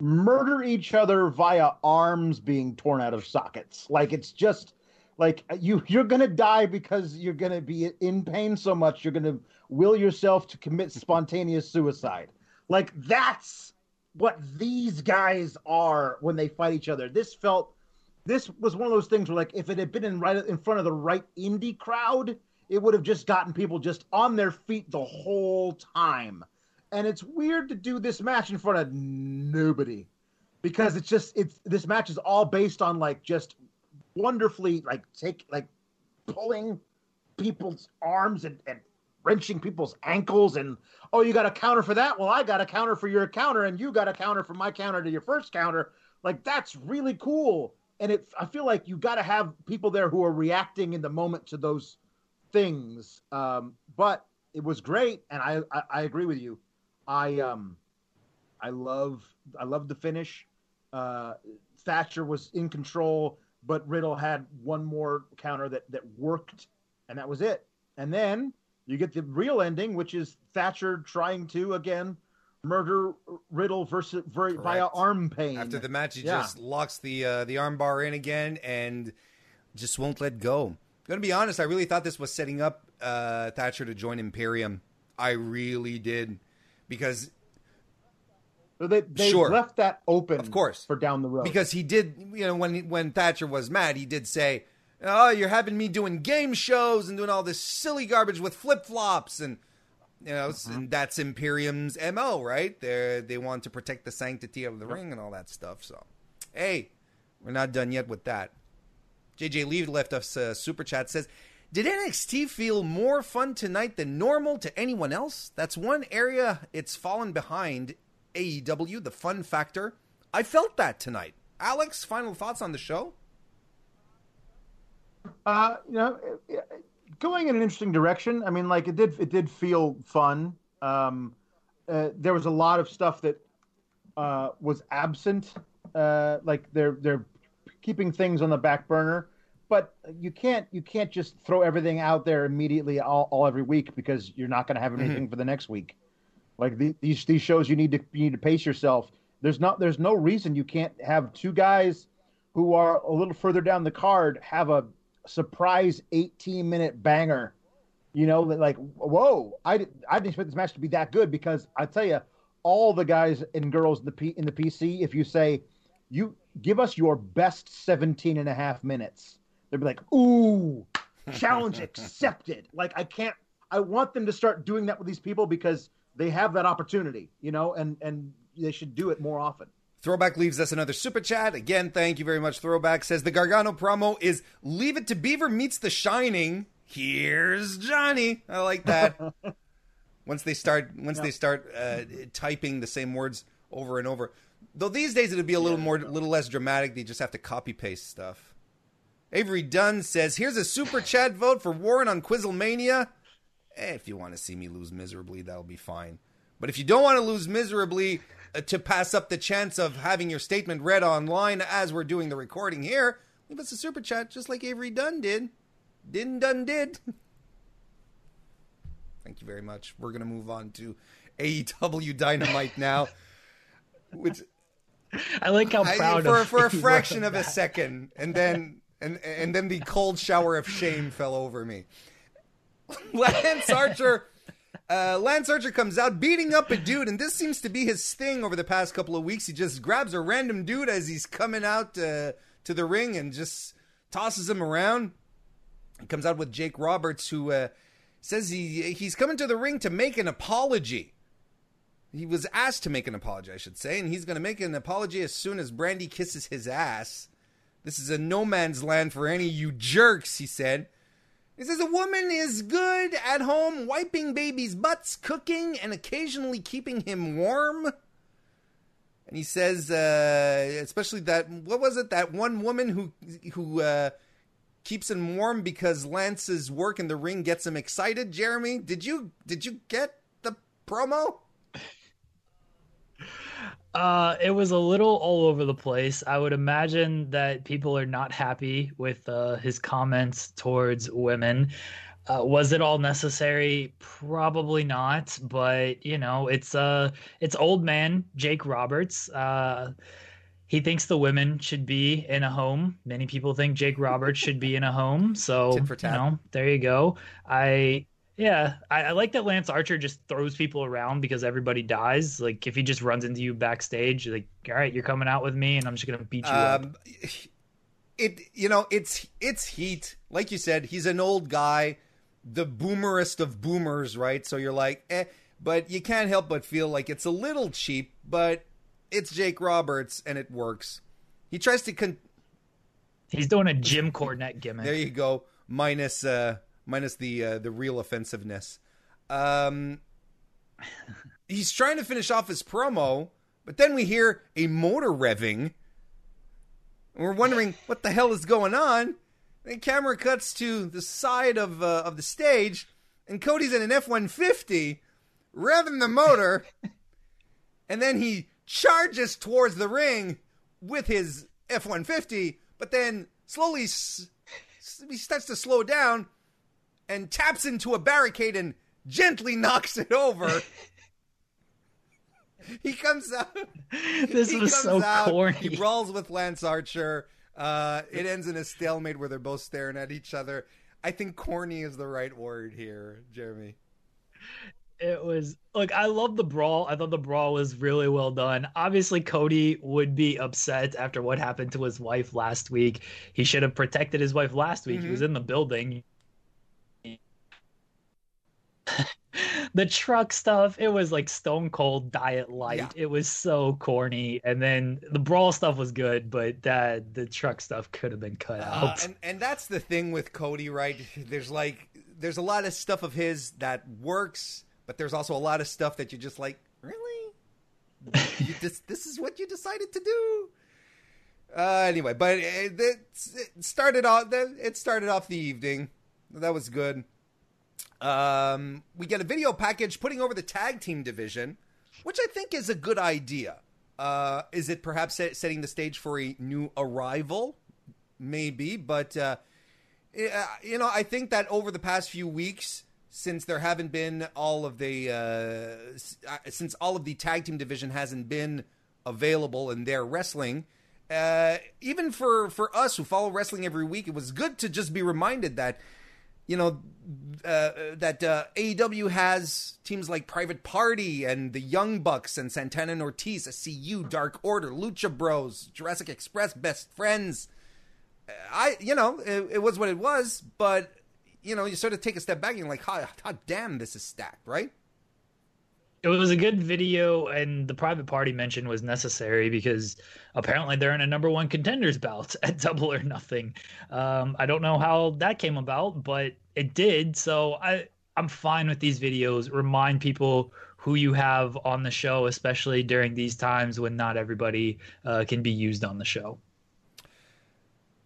murder each other via arms being torn out of sockets. Like it's just like you you're gonna die because you're gonna be in pain so much you're gonna will yourself to commit spontaneous suicide. Like that's what these guys are when they fight each other. This felt this was one of those things where like if it had been in right in front of the right indie crowd, it would have just gotten people just on their feet the whole time. And it's weird to do this match in front of nobody because it's just it's this match is all based on like just wonderfully like take like pulling people's arms and, and wrenching people's ankles and oh you got a counter for that? Well i got a counter for your counter and you got a counter for my counter to your first counter. Like that's really cool and it i feel like you got to have people there who are reacting in the moment to those things. Um, but it was great and I, I i agree with you. I um i love i love the finish. Uh thatcher was in control but riddle had one more counter that that worked and that was it. And then you get the real ending which is thatcher trying to again murder Riddle versus ver, via arm pain. After the match, he yeah. just locks the uh, the arm bar in again and just won't let go. I'm gonna be honest, I really thought this was setting up uh, Thatcher to join Imperium. I really did because they, they sure. left that open, of course, for down the road. Because he did, you know, when when Thatcher was mad, he did say, "Oh, you're having me doing game shows and doing all this silly garbage with flip flops and." You know, mm-hmm. that's Imperium's mo, right? They they want to protect the sanctity of the yep. ring and all that stuff. So, hey, we're not done yet with that. JJ Lee left us a super chat says, "Did NXT feel more fun tonight than normal to anyone else? That's one area it's fallen behind. AEW, the fun factor. I felt that tonight. Alex, final thoughts on the show? Uh, you know, going in an interesting direction. I mean, like it did it did feel fun. Um, uh, there was a lot of stuff that uh, was absent. Uh, like they're they're keeping things on the back burner, but you can't you can't just throw everything out there immediately all, all every week because you're not going to have mm-hmm. anything mm-hmm. for the next week. Like the, these these shows, you need to you need to pace yourself. There's not there's no reason you can't have two guys who are a little further down the card have a surprise 18 minute banger. You know, like whoa! I I didn't expect this match to be that good because I tell you, all the guys and girls in the P, in the PC, if you say you give us your best 17 and a half minutes, they'll be like, ooh, challenge accepted. Like I can't. I want them to start doing that with these people because they have that opportunity, you know, and and they should do it more often. Throwback leaves us another super chat. Again, thank you very much, Throwback. Says the Gargano promo is Leave It to Beaver meets The Shining. Here's Johnny. I like that. once they start, once yeah. they start uh, typing the same words over and over. Though these days it'd be a little yeah. more, a little less dramatic. They just have to copy paste stuff. Avery Dunne says, "Here's a super chat vote for Warren on Quizzlemania. Eh, if you want to see me lose miserably, that'll be fine. But if you don't want to lose miserably, Uh, to pass up the chance of having your statement read online as we're doing the recording here, leave us a super chat just like Avery Dunne did. Din Dun did. Thank you very much. We're going to move on to AEW Dynamite now. Which I like how proud I, for, for a fraction of a second, and then and and then the cold shower of shame fell over me. Lance Archer uh, Lance Archer comes out beating up a dude, and this seems to be his thing over the past couple of weeks. He just grabs a random dude as he's coming out uh, to the ring and just tosses him around. He comes out with Jake Roberts, who uh, says he he's coming to the ring to make an apology. He was asked to make an apology, I should say, and he's going to make an apology as soon as Brandi kisses his ass. This is a no man's land for any you jerks, he said. He says a woman is good at home wiping babies' butts, cooking, and occasionally keeping him warm. And he says, uh, especially that what was it? That one woman who who uh, keeps him warm because Lance's work in the ring gets him excited. Jeremy, did you did you get the promo? Uh, it was a little all over the place. I would imagine that people are not happy with uh, his comments towards women. Uh, was it all necessary? Probably not. But you know, it's uh, it's old man Jake Roberts. Uh, he thinks the women should be in a home. Many people think Jake Roberts should be in a home. So you know, there you go. I yeah, I, I, like that Lance Archer just throws people around because everybody dies. Like if he just runs into you backstage, like all right, you're coming out with me, and I'm just gonna beat you um, up. it you know it's it's heat like you said he's an old guy the boomerest of boomers right so you're like eh but you can't help but feel like it's a little cheap but it's jake roberts and it works he tries to con- he's doing a jim cornette gimmick there you go minus uh minus the uh, the real offensiveness. Um he's trying to finish off his promo but then we hear a motor revving. And we're wondering what the hell is going on. And camera cuts to the side of uh, of the stage, and Cody's in an F one fifty, revving the motor, and then he charges towards the ring with his F one fifty, but then slowly s- he starts to slow down and taps into a barricade and gently knocks it over. he comes out. this he was so out, corny He brawls with Lance Archer. Uh, it ends in a stalemate where they're both staring at each other. I think corny is the right word here, Jeremy. it was look i love the brawl i thought the brawl was really well done obviously cody would be upset after what happened to his wife last week he should have protected his wife last week he Mm-hmm. was in the building the truck stuff it was like stone cold diet light Yeah. it was so corny and then the brawl stuff was good but that the truck stuff could have been cut Uh, out and and that's the thing with Cody, right? There's like there's a lot of stuff of his that works, but there's also a lot of stuff that you're just like, really? you just, this is what you decided to do? Uh, anyway, but it, it started off. It started off the evening. That was good. Um, we get a video package putting over the tag team division, which I think is a good idea. Uh, is it perhaps set, setting the stage for a new arrival? Maybe, but uh, you know, I think that over the past few weeks, since there haven't been all of the uh, uh, since all of the tag team division hasn't been available in their wrestling, uh, even for for us who follow wrestling every week, it was good to just be reminded that you know uh, that uh, AEW has teams like Private Party and the Young Bucks and Santana and Ortiz, SCU, Dark Order, Lucha Bros, Jurassic Express, Best Friends. I, you know, it, it was what it was, but you know, you sort of take a step back and you're like, "Hot, hot damn, this is stacked, right?" It was a good video, and the private party mention was necessary because apparently they're in a number one contenders bout at Double or Nothing. Um, I don't know how that came about, but it did. So I I'm fine with these videos. Remind people who you have on the show, especially during these times when not everybody uh, can be used on the show.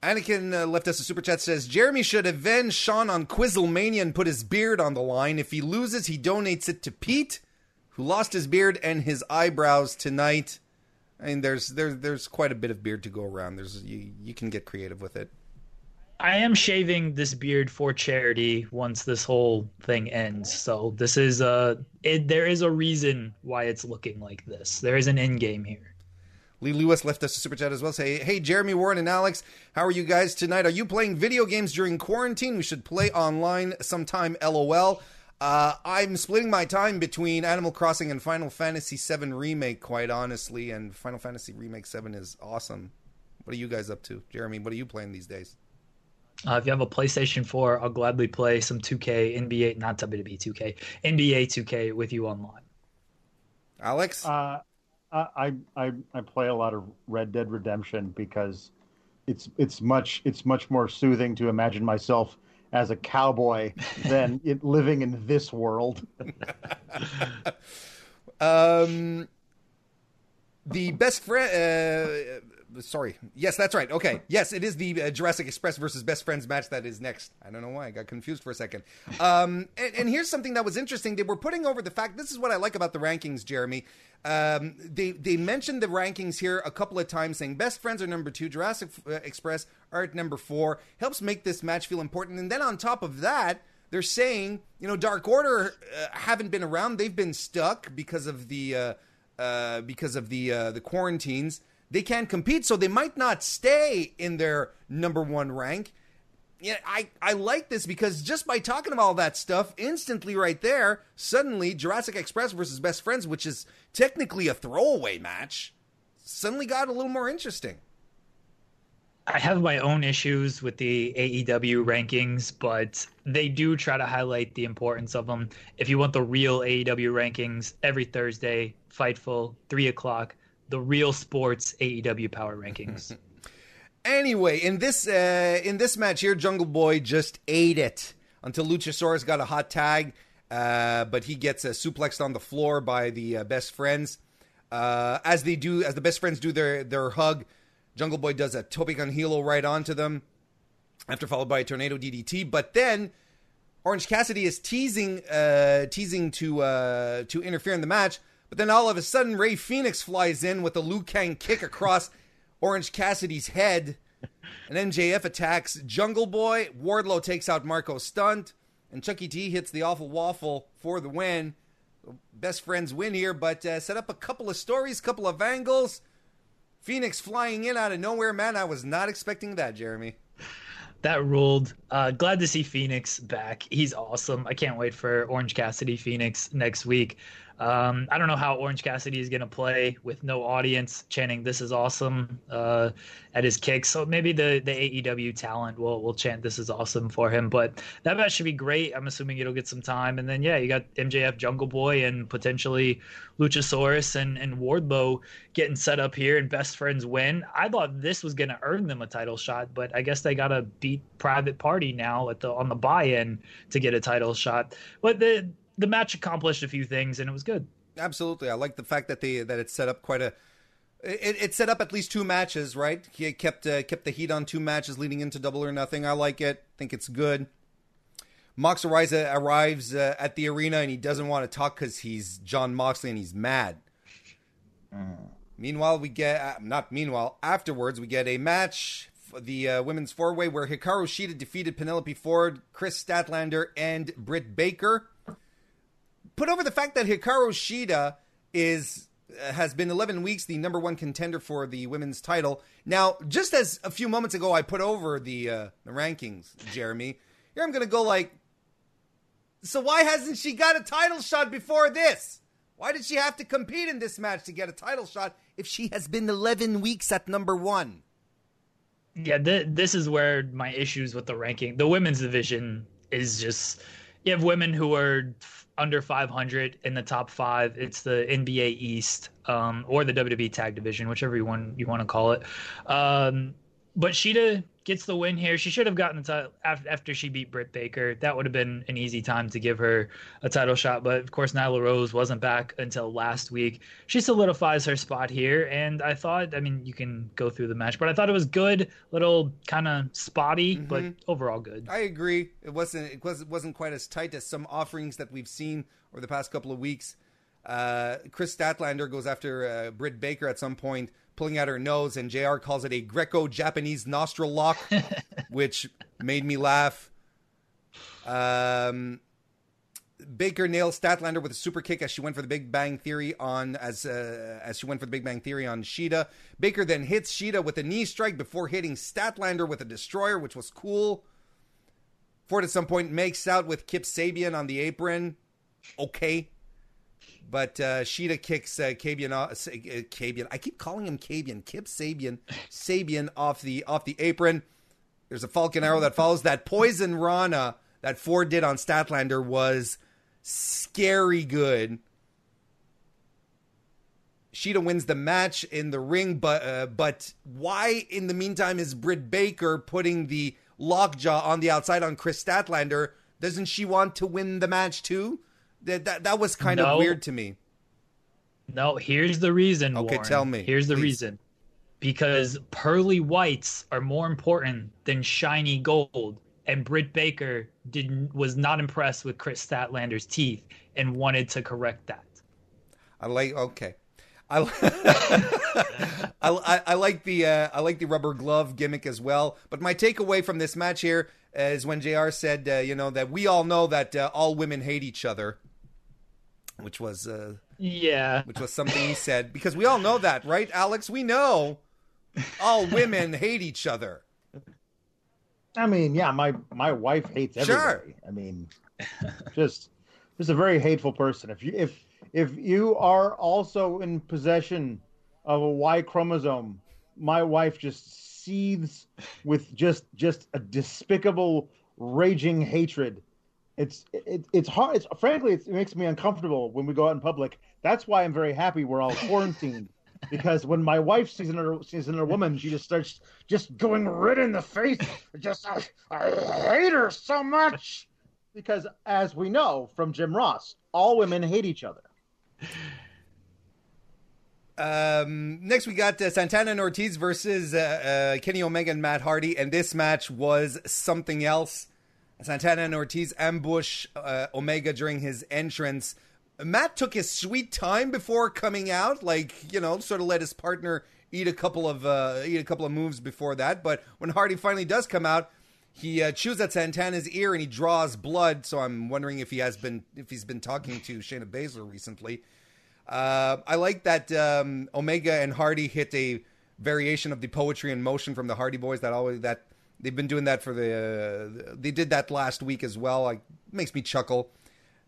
Anakin uh, left us a super chat says Jeremy should avenge Sean on Quizzlemania and put his beard on the line. If he loses, he donates it to Pete, who lost his beard and his eyebrows tonight. I mean, there's there's there's quite a bit of beard to go around. There's you you can get creative with it. I am shaving this beard for charity once this whole thing ends. So this is uh it, there is a reason why it's looking like this. There is an end game here. Lee Lewis left us a super chat as well. Say, hey, Jeremy Warren and Alex, how are you guys tonight? Are you playing video games during quarantine? We should play online sometime. LOL. Uh, I'm splitting my time between Animal Crossing and Final Fantasy VII Remake, quite honestly. And Final Fantasy Remake 7 is awesome. What are you guys up to? Jeremy, what are you playing these days? Uh, if you have a PlayStation 4, I'll gladly play some 2K, NBA, not WWE 2K, NBA 2K with you online. Alex? Uh, I, I I play a lot of Red Dead Redemption because it's it's much it's much more soothing to imagine myself as a cowboy than it living in this world. Um, the best friend. Uh, sorry. Yes, that's right. Okay. Yes, it is the uh, Jurassic Express versus Best Friends match that is next. I don't know why I got confused for a second. Um, and, and here's something that was interesting. They were putting over the fact. This is what I like about the rankings, Jeremy. Um, they they mentioned the rankings here a couple of times, saying Best Friends are number two, Jurassic uh, Express are at number four. Helps make this match feel important. And then on top of that they're saying, you know, Dark Order uh, haven't been around; they've been stuck because of the uh, uh, because of the uh, the quarantines. They can't compete, so they might not stay in their number one rank. Yeah, I, I like this because just by talking about all that stuff, instantly right there, suddenly Jurassic Express versus Best Friends, which is technically a throwaway match, suddenly got a little more interesting. I have my own issues with the AEW rankings, but they do try to highlight the importance of them. If you want the real AEW rankings, every Thursday, Fightful, 3 o'clock, the real sports AEW power rankings. anyway, in this uh, in this match here, Jungle Boy just ate it until Luchasaurus got a hot tag, uh, but he gets uh, suplexed on the floor by the uh, best friends. Uh, as they do, as the best friends do their their hug, Jungle Boy does a Tope Hilo right onto them, after followed by a tornado DDT. But then Orange Cassidy is teasing uh, teasing to uh, to interfere in the match. But then all of a sudden, Rey Fenix flies in with a Liu Kang kick across Orange Cassidy's head. And MJF attacks Jungle Boy. Wardlow takes out Marko Stunt. And Chucky T hits the awful waffle for the win. Best friends win here, but uh, set up a couple of stories, couple of angles. Fenix flying in out of nowhere, man. I was not expecting that, Jeremy. That ruled. Uh, glad to see Fenix back. He's awesome. I can't wait for Orange Cassidy Fenix next week. Um, I don't know how Orange Cassidy is going to play with no audience chanting "This is awesome" uh, at his kicks. So maybe the the AEW talent will will chant "This is awesome" for him. But that match should be great. I'm assuming it'll get some time. And then yeah, you got MJF, Jungle Boy, and potentially Luchasaurus and and Wardlow getting set up here, and best friends win. I thought this was going to earn them a title shot, but I guess they got to beat Private Party now at the on the buy-in to get a title shot. But the the match accomplished a few things and it was good. Absolutely, I like the fact that they that it set up quite a. It, it set up at least two matches, right? He kept uh, kept the heat on two matches leading into Double or Nothing. I like it. Think it's good. Mox Ariza arrives uh, at the arena and he doesn't want to talk because he's John Moxley and he's mad. Mm. Meanwhile, we get uh, not meanwhile afterwards we get a match for the uh, women's four way where Hikaru Shida defeated Penelope Ford, Kris Statlander, and Britt Baker put over the fact that Hikaru Shida is uh, has been 11 weeks the number one contender for the women's title. Now, just as a few moments ago I put over the uh, the rankings, Jeremy, here I'm going to go like, so why hasn't she got a title shot before this? Why did she have to compete in this match to get a title shot if she has been 11 weeks at number one? Yeah, th- this is where my issues with the ranking. The women's division is just you have women who are under 500 in the top five. It's the NBA East um, or the WWE Tag Division, whichever you want you want to call it. Um, but Shida gets the win here. She should have gotten the title after she beat Britt Baker. That would have been an easy time to give her a title shot. But of course, Nyla Rose wasn't back until last week. She solidifies her spot here, and I thought, I mean, you can go through the match, but I thought it was good, little kind of spotty, mm-hmm. but overall good. I agree. It wasn't it was wasn't quite as tight as some offerings that we've seen over the past couple of weeks. Uh, Kris Statlander goes after uh, Britt Baker at some point pulling out her nose, and JR calls it a Greco Japanese nostril lock, which made me laugh. Um, Baker nails Statlander with a super kick as she went for the Big Bang Theory on as uh, as she went for the Big Bang Theory on Shida. Baker then hits Shida with a knee strike before hitting Statlander with a destroyer, which was cool. Ford at some point makes out with Kip Sabian on the apron. Okay, but uh, Shida kicks uh, Kabian, uh, Kabian. I keep calling him Kabian. Kip Sabian. Sabian off the off the apron. There's a Falcon Arrow that follows that. Poison Rana that Ford did on Statlander was scary good. Shida wins the match in the ring, but uh, but why in the meantime is Britt Baker putting the lockjaw on the outside on Kris Statlander? Doesn't she want to win the match too? That that, that was kind no. of weird to me. No, here's the reason. Okay, Warren. tell me. Here's the please. reason. Because pearly whites are more important than shiny gold, and Britt Baker didn't was not impressed with Kris Statlander's teeth and wanted to correct that. I like okay. I, I, I, like the uh, I like the rubber glove gimmick as well. But my takeaway from this match here is when JR said, uh, you know, that we all know that uh, all women hate each other which was uh, yeah, which was something he said because we all know that, right, Alex? We know all women hate each other. I mean, yeah, my my wife hates everybody. Sure. I mean, just just a very hateful person. If you if if you are also in possession of a Y chromosome, my wife just seethes with just just a despicable, raging hatred. It's it, it's hard. It's frankly, it's, it makes me uncomfortable when we go out in public. That's why I'm very happy we're all quarantined. because when my wife sees another sees another woman, she just starts just going red in the face. Just I, I hate her so much because, as we know from Jim Ross, all women hate each other. Um, next, we got uh, Santana and Ortiz versus uh, uh, Kenny Omega and Matt Hardy, and this match was something else. Santana and Ortiz ambush uh, Omega during his entrance. Matt took his sweet time before coming out, like you know, sort of let his partner eat a couple of uh, eat a couple of moves before that. But when Hardy finally does come out, he uh, chews at Santana's ear and he draws blood. So I'm wondering if he has been if he's been talking to Shayna Baszler recently. Uh, I like that um, Omega and Hardy hit a variation of the poetry in motion from the Hardy Boys. That always that they've been doing that for the. Uh, they did that last week as well. Like makes me chuckle.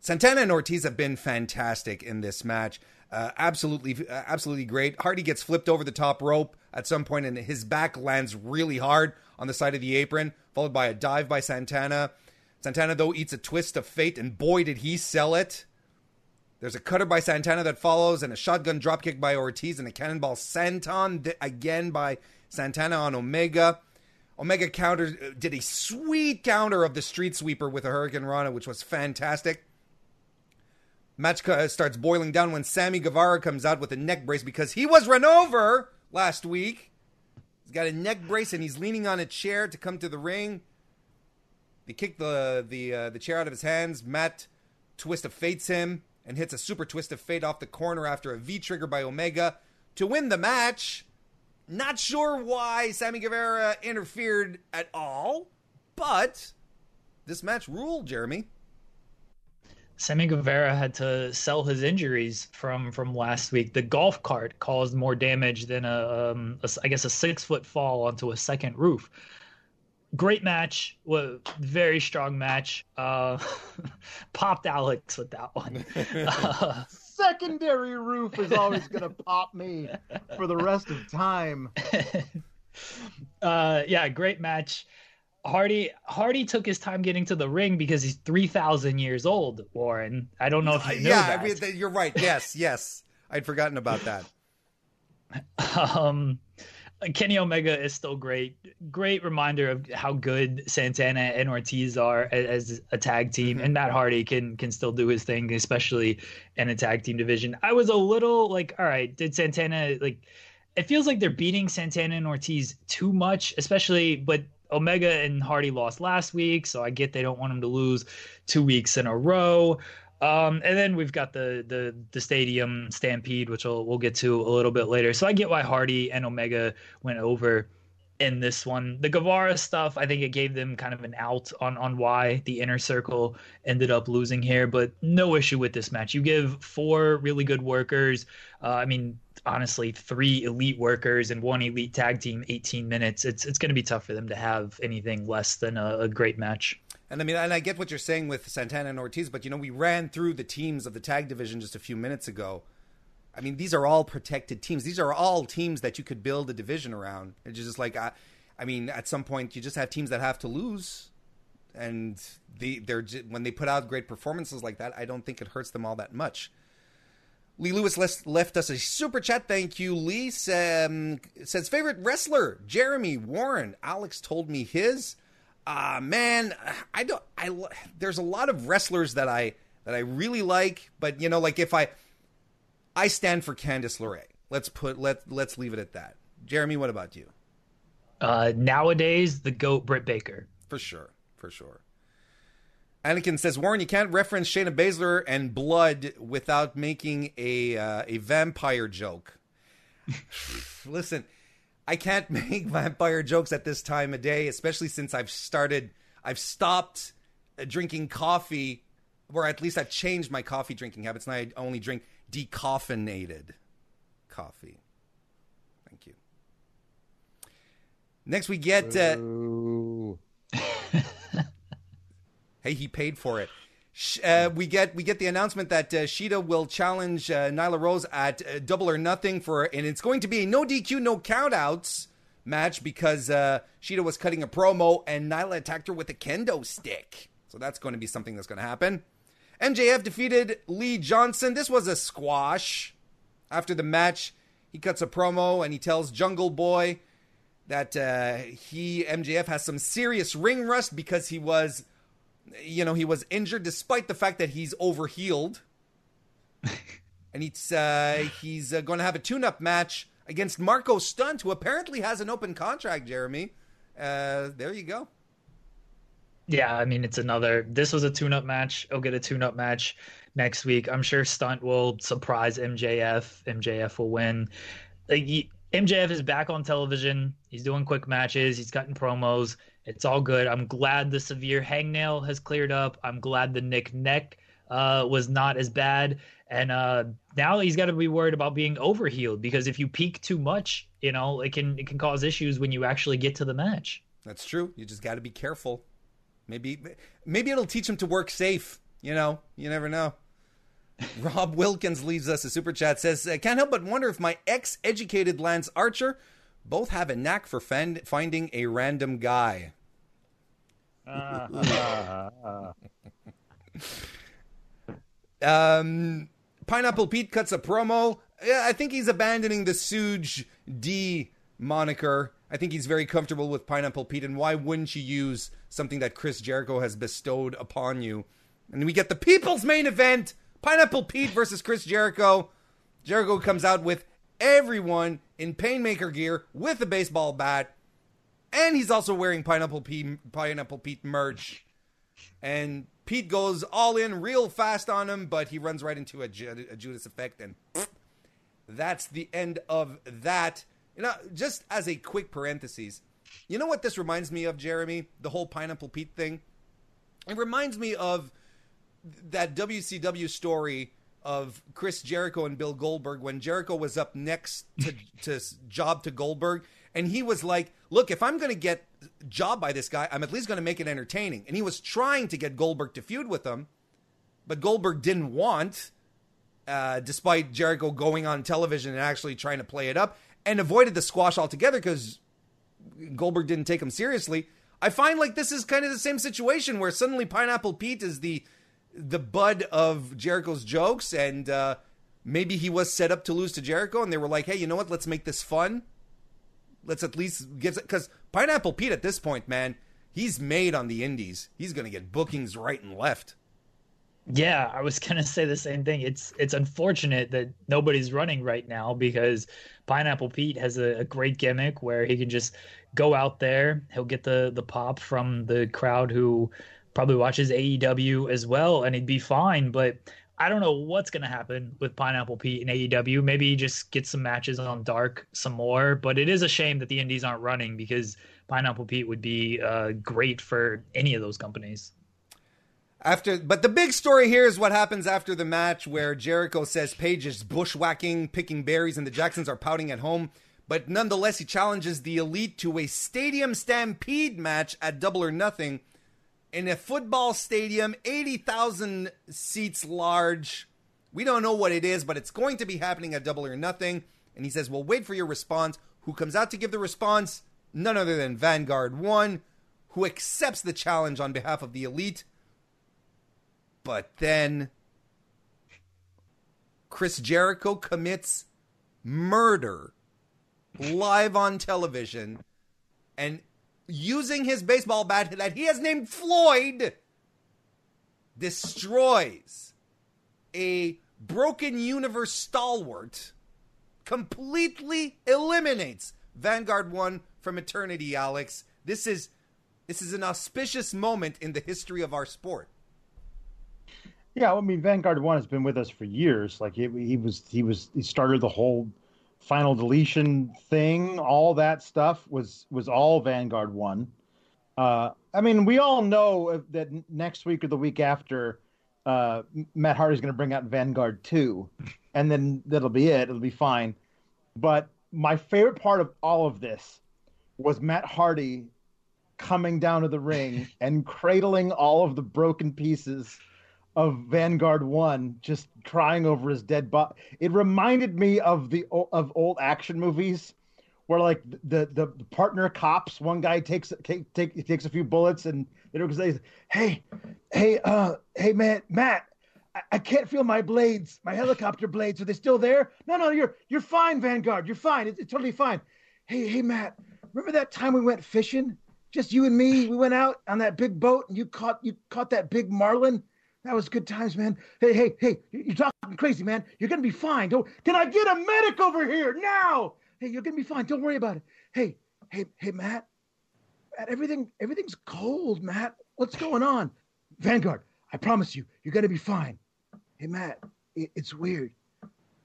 Santana and Ortiz have been fantastic in this match. Uh, absolutely, uh, absolutely great. Hardy gets flipped over the top rope at some point, and his back lands really hard on the side of the apron, followed by a dive by Santana. Santana though eats a twist of fate, and boy did he sell it. There's a cutter by Santana that follows, and a shotgun dropkick by Ortiz, and a cannonball senton again by Santana on Omega. Omega counter uh, did a sweet counter of the street sweeper with a hurricanrana, which was fantastic. Match uh, starts boiling down when Sammy Guevara comes out with a neck brace because he was run over last week. He's got a neck brace and he's leaning on a chair to come to the ring. They kick the the uh, the chair out of his hands. Matt twist of fates him and hits a super twist of fate off the corner after a V trigger by Omega to win the match. Not sure why Sammy Guevara interfered at all, but this match ruled, Jeremy. Sammy Guevara had to sell his injuries from from last week. The golf cart caused more damage than a, um, a I guess a six foot fall onto a second roof. Great match, very strong match. Uh, popped Alex with that one. Uh, Secondary roof is always gonna pop me for the rest of time. uh, yeah, great match. Hardy Hardy took his time getting to the ring because he's three thousand years old. Warren, I don't know if you know yeah, that. I mean, you're right. Yes, yes, I'd forgotten about that. um, Kenny Omega is still great. Great reminder of how good Santana and Ortiz are as, as a tag team, mm-hmm. and Matt Hardy can can still do his thing, especially in a tag team division. I was a little like, all right, did Santana like? It feels like they're beating Santana and Ortiz too much, especially, but Omega and Hardy lost last week, so I get they don't want him to lose two weeks in a row. Um, and then we've got the the the stadium stampede, which we'll we'll get to a little bit later. So I get why Hardy and Omega went over in this one. The Guevara stuff, I think it gave them kind of an out on on why the inner circle ended up losing here, but no issue with this match. You give four really good workers. Uh, I mean, honestly three elite workers and one elite tag team 18 minutes it's it's going to be tough for them to have anything less than a, a, great match and i mean and i get what you're saying with santana and ortiz but you know we ran through the teams of the tag division just a few minutes ago i mean these are all protected teams these are all teams that you could build a division around it's just like i, I mean at some point you just have teams that have to lose and they, they're when they put out great performances like that i don't think it hurts them all that much Lee Lewis left us a super chat. Thank you, Lee. Um, says favorite wrestler Jeremy Warren. Alex told me his. Ah, uh, man, I don't. I there's a lot of wrestlers that I that I really like, but you know, like if I I stand for Candice LeRae. Let's put let let's leave it at that. Jeremy, what about you? Uh, nowadays, the goat Britt Baker. For sure, for sure. Anakin says, Warren, you can't reference Shayna Baszler and blood without making a uh, a vampire joke. Listen, I can't make vampire jokes at this time of day, especially since I've started, I've stopped uh, drinking coffee, or at least I've changed my coffee drinking habits, and I only drink decaffeinated coffee. Thank you. Next, we get. Uh, Hey, he paid for it. Uh, we get we get the announcement that uh, Shida will challenge uh, Nyla Rose at uh, Double or Nothing for, and it's going to be a no DQ, no countouts match because uh, Shida was cutting a promo and Nyla attacked her with a kendo stick. So that's going to be something that's going to happen. MJF defeated Lee Johnson. This was a squash. After the match, he cuts a promo and he tells Jungle Boy that uh, he MJF has some serious ring rust because he was, you know, he was injured despite the fact that he's overhealed, and he's uh, he's uh, going to have a tune-up match against Marko Stunt, who apparently has an open contract. Jeremy, uh, there you go. Yeah, I mean it's another. This was a tune-up match. I'll get a tune-up match next week. I'm sure Stunt will surprise MJF. MJF will win. Like, he, MJF is back on television. He's doing quick matches. He's cutting promos. It's all good. I'm glad the severe hangnail has cleared up. I'm glad the Nick neck uh, was not as bad. And uh, now he's got to be worried about being overhealed because if you peak too much, you know, it can it can cause issues when you actually get to the match. That's true. You just got to be careful. Maybe maybe it'll teach him to work safe. You know, you never know. Rob Wilkins leaves us a super chat says, I "Can't help but wonder if my ex-educated Lance Archer both have a knack for fend- finding a random guy." um, Pineapple Pete cuts a promo. Yeah, I think he's abandoning the Suge D moniker. I think he's very comfortable with Pineapple Pete, and why wouldn't you use something that Chris Jericho has bestowed upon you? And we get the people's main event Pineapple Pete versus Chris Jericho. Jericho comes out with everyone in Painmaker gear with a baseball bat, and he's also wearing Pineapple Pete, Pineapple Pete merch. And Pete goes all in real fast on him, but he runs right into a, a Judas effect, and that's the end of that. You know, just as a quick parenthesis, you know what this reminds me of, Jeremy? The whole Pineapple Pete thing. It reminds me of that WCW story of Chris Jericho and Bill Goldberg when Jericho was up next to, to job to Goldberg, and he was like, "Look, if I'm going to get job by this guy, I'm at least going to make it entertaining." And he was trying to get Goldberg to feud with him, but Goldberg didn't want, uh, despite Jericho going on television and actually trying to play it up, and avoided the squash altogether because Goldberg didn't take him seriously. I find like this is kind of the same situation where suddenly Pineapple Pete is the the bud of Jericho's jokes, and uh, maybe he was set up to lose to Jericho, and they were like, "Hey, you know what? Let's make this fun. Let's at least get because Pineapple Pete at this point, man, he's made on the Indies. He's to get bookings right and left." Yeah, I was gonna say the same thing. It's it's unfortunate that nobody's running right now because Pineapple Pete has a, a, great gimmick where he can just go out there. He'll get the the pop from the crowd who probably watches AEW as well, and he'd be fine. But I don't know what's going to happen with Pineapple Pete in AEW. Maybe just gets some matches on Dark some more. But it is a shame that the Indies aren't running because Pineapple Pete would be uh, great for any of those companies. After, but the big story here is what happens after the match, where Jericho says Page is bushwhacking, picking berries, and the Jacksons are pouting at home. But nonetheless, he challenges the Elite to a stadium stampede match at Double or Nothing in a football stadium, 80,000 seats large. We don't know what it is, but it's going to be happening at Double or Nothing. And he says, Well, wait for your response. Who comes out to give the response? None other than Vanguard 1, who accepts the challenge on behalf of the Elite. But then Chris Jericho commits murder live on television and using his baseball bat that he has named Floyd, destroys a broken universe stalwart, completely eliminates Vanguard 1 from eternity, Alex. This is this is an auspicious moment in the history of our sport. Yeah, I mean Vanguard 1 has been with us for years. Like he, he was he was he started the whole final deletion thing, all that stuff was was all Vanguard one. Uh, I mean, we all know that next week or the week after, uh, Matt Hardy's going to bring out Vanguard two, and then that'll be it. It'll be fine. But my favorite part of all of this was Matt Hardy coming down to the ring and cradling all of the broken pieces of Vanguard One, just crying over his dead body. It reminded me of the of old action movies where like the the, the partner cops, one guy takes take, take takes a few bullets and you know because hey, hey, uh, hey, man, Matt, I, I can't feel my blades, my helicopter blades. Are they still there? No, no, you're you're fine, Vanguard. You're fine. It's, it's totally fine. Hey, hey, Matt, remember that time we went fishing? Just you and me. We went out on that big boat and you caught you caught that big marlin. That was good times, man. Hey, hey, hey, you're talking crazy, man. You're gonna be fine. Don't can I get a medic over here now? Hey, you're gonna be fine. Don't worry about it. Hey, hey, hey, Matt. Matt, everything everything's cold, Matt. What's going on? Vanguard, I promise you, you're gonna be fine. Hey, Matt, it, it's weird.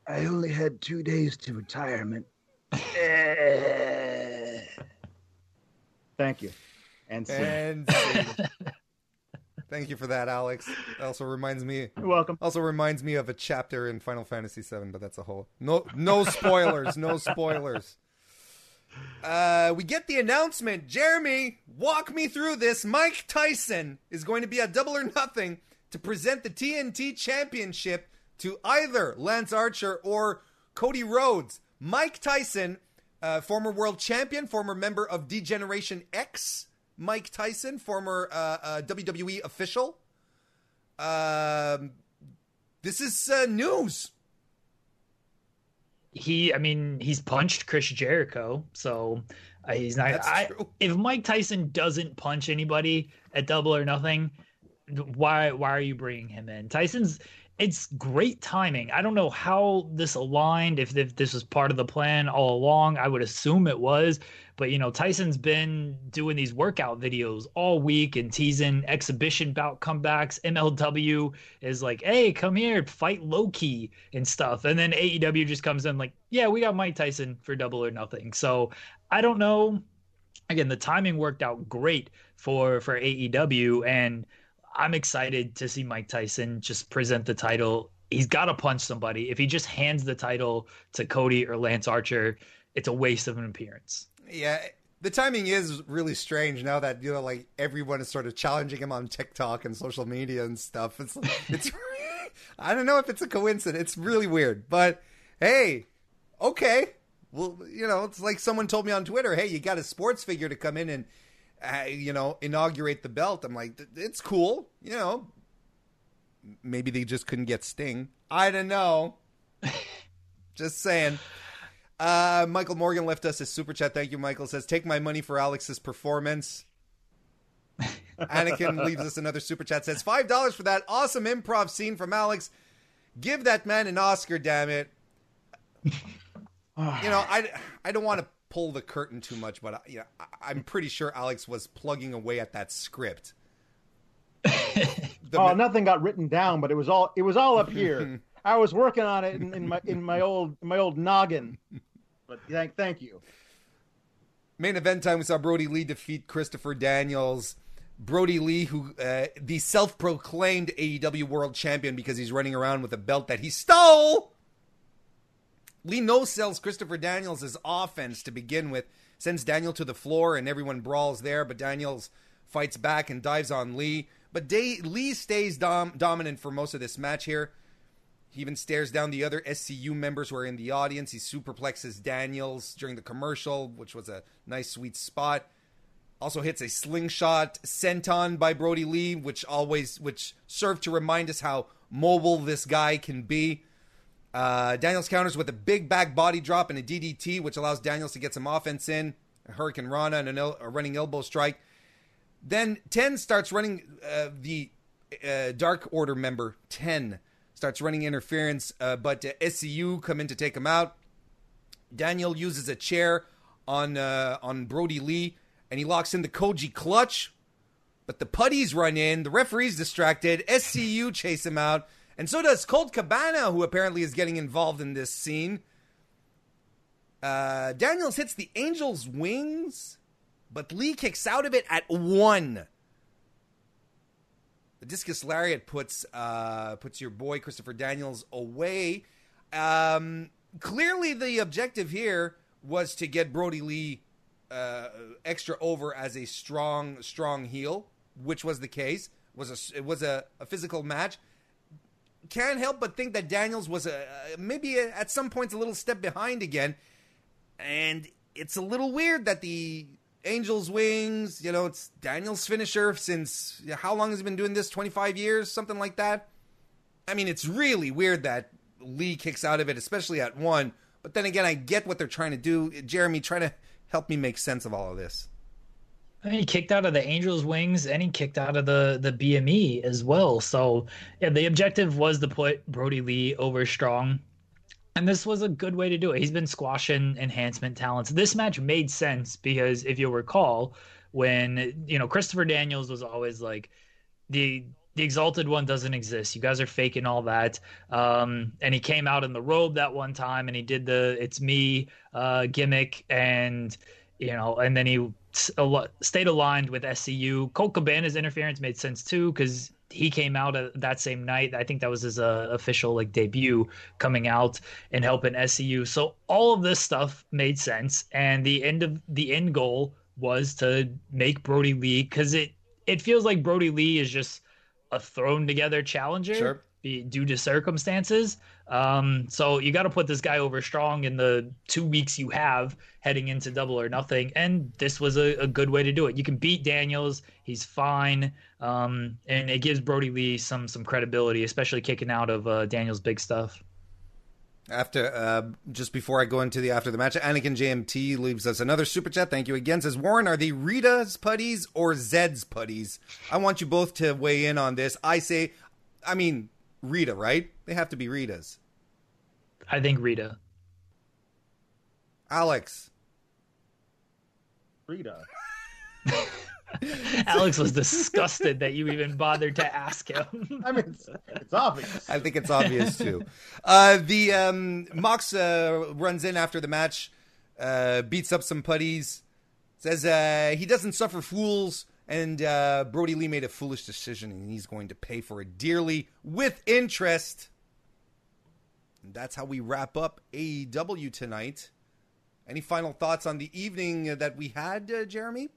I only had two days to retirement. Thank you. And scene. And scene. thank you for that, Alex. That also reminds me. You're welcome. Also reminds me of a chapter in Final Fantasy VII, but that's a whole no no spoilers, no spoilers. Uh, we get the announcement. Jeremy, walk me through this. Mike Tyson is going to be at Double or Nothing to present the TNT Championship to either Lance Archer or Cody Rhodes. Mike Tyson, uh, former world champion, former member of D-Generation X. Mike Tyson, former uh, uh, WWE official. Um, this is uh, news. he i mean he's punched chris jericho so uh, he's not I, if mike tyson doesn't punch anybody at double or nothing why why are you bringing him in tyson's it's great timing. I don't know how this aligned if, if this was part of the plan all along. I would assume it was but you know tyson's been doing these workout videos all week and teasing exhibition bout comebacks. Mlw is like hey come here fight Low Ki and stuff. And then aew just comes in like yeah we got mike tyson for double or nothing. So i don't know. Again the timing worked out great for for aew and i'm excited to see mike tyson just present the title he's got to punch somebody if he just hands the title to cody or lance archer it's a waste of an appearance Yeah, the timing is really strange now that you know, like everyone is sort of challenging him on TikTok and social media and stuff. It's it's I don't know if it's a coincidence. It's really weird, but hey, okay. Well, you know, it's like someone told me on Twitter, "Hey, you got a sports figure to come in and uh, you know inaugurate the belt." I'm like, it's cool, you know. Maybe they just couldn't get Sting. I don't know. just saying. Uh, Michael Morgan left us a super chat. Thank you, Michael. Says, "Take my money for Alex's performance." Anakin leaves us another super chat. Says five dollars for that awesome improv scene from Alex. Give that man an Oscar, damn it. you know, I I don't want to pull the curtain too much, but you know, I, I'm pretty sure Alex was plugging away at that script. Oh, nothing got written down, but it was all it was all up here. I was working on it in, in my in my old my old noggin. But thank thank you. Main event time, we saw Brodie Lee defeat Christopher Daniels. Brodie Lee, who uh, the self-proclaimed AEW World Champion because he's running around with a belt that he stole. Lee no sells Christopher Daniels' offense to begin with, sends Daniel to the floor, and everyone brawls there. But Daniels fights back and dives on Lee. But Day- Lee stays dom- dominant for most of this match here. He even stares down the other SCU members who are in the audience. He superplexes Daniels during the commercial, which was a nice, sweet spot. Also hits a slingshot senton by Brodie Lee, which always which served to remind us how mobile this guy can be. Uh, Daniels counters with a big back body drop and a DDT, which allows Daniels to get some offense in. A hurricanrana and a running elbow strike. Then 10 starts running uh, the uh, Dark Order member 10 starts running interference, uh, but uh, SCU come in to take him out. Daniel uses a chair on uh, on Brodie Lee, and he locks in the Koji clutch. But the putties run in. The referee's distracted. SCU chase him out, and so does Colt Cabana, who apparently is getting involved in this scene. Uh, Daniels hits the Angel's wings, but Lee kicks out of it at one. The discus lariat puts uh, puts your boy Christopher Daniels away. Um, clearly, the objective here was to get Brodie Lee uh, extra over as a strong strong heel, which was the case. It was a it was a, a physical match. Can't help but think that Daniels was a maybe a, at some points a little step behind again, and it's a little weird that the Angels wings, you know, it's Daniel's finisher since how long has he been doing this? 25 years, something like that. I mean, it's really weird that Lee kicks out of it, especially at one. But then again, I get what they're trying to do. Jeremy, trying to help me make sense of all of this. I mean, he kicked out of the Angels' wings and he kicked out of the the BME as well. So yeah, the objective was to put Brodie Lee over Strong, and this was a good way to do it. He's been squashing enhancement talents. This match made sense because if you'll recall, when you know Christopher Daniels was always like the the exalted one doesn't exist. You guys are faking all that. Um, and he came out in the robe that one time and he did the it's me uh, gimmick and you know, and then he stayed aligned with SCU. Colt Cabana's interference made sense too because he came out that same night. I think that was his uh, official like debut coming out and helping SCU. So all of this stuff made sense, and the end of the end goal was to make Brodie Lee because it it feels like Brodie Lee is just a thrown together challenger. Sure due to circumstances. Um, so you got to put this guy over strong in the two weeks you have heading into double or nothing. And this was a, a good way to do it. You can beat Daniels. He's fine. Um, and it gives Brodie Lee some, some credibility, especially kicking out of uh, Daniels' big stuff. After uh, just before I go into the after the match, Anakin JMT leaves us another super chat. Thank you again. Says Warren, are they Rita's putties or Zedd's putties? I want you both to weigh in on this. I say, I mean, Rita, right? They have to be Ritas. I think Rita. Alex. Rita. Alex was disgusted that you even bothered to ask him. I mean, it's, it's, obvious. I think it's obvious too. Uh, the um, Mox uh, runs in after the match, uh, beats up some putties, says uh, he doesn't suffer fools. And uh, Brodie Lee made a foolish decision, and he's going to pay for it dearly with interest. And that's how we wrap up AEW tonight. Any final thoughts on the evening that we had, uh, Jeremy?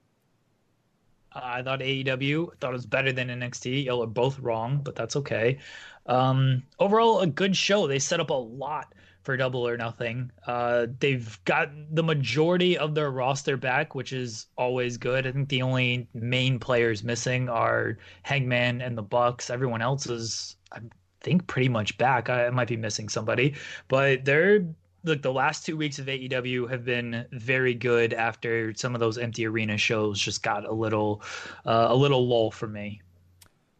I thought AEW thought it was better than NXT. Y'all are both wrong, but that's okay. Um, overall, a good show. They set up a lot for Double or Nothing. Uh, they've got the majority of their roster back, which is always good. I think the only main players missing are Hangman and the Bucks. Everyone else is, I think, pretty much back. I, might be missing somebody, but they're look, the last two weeks of AEW have been very good after some of those empty arena shows just got a little, uh, a little lull for me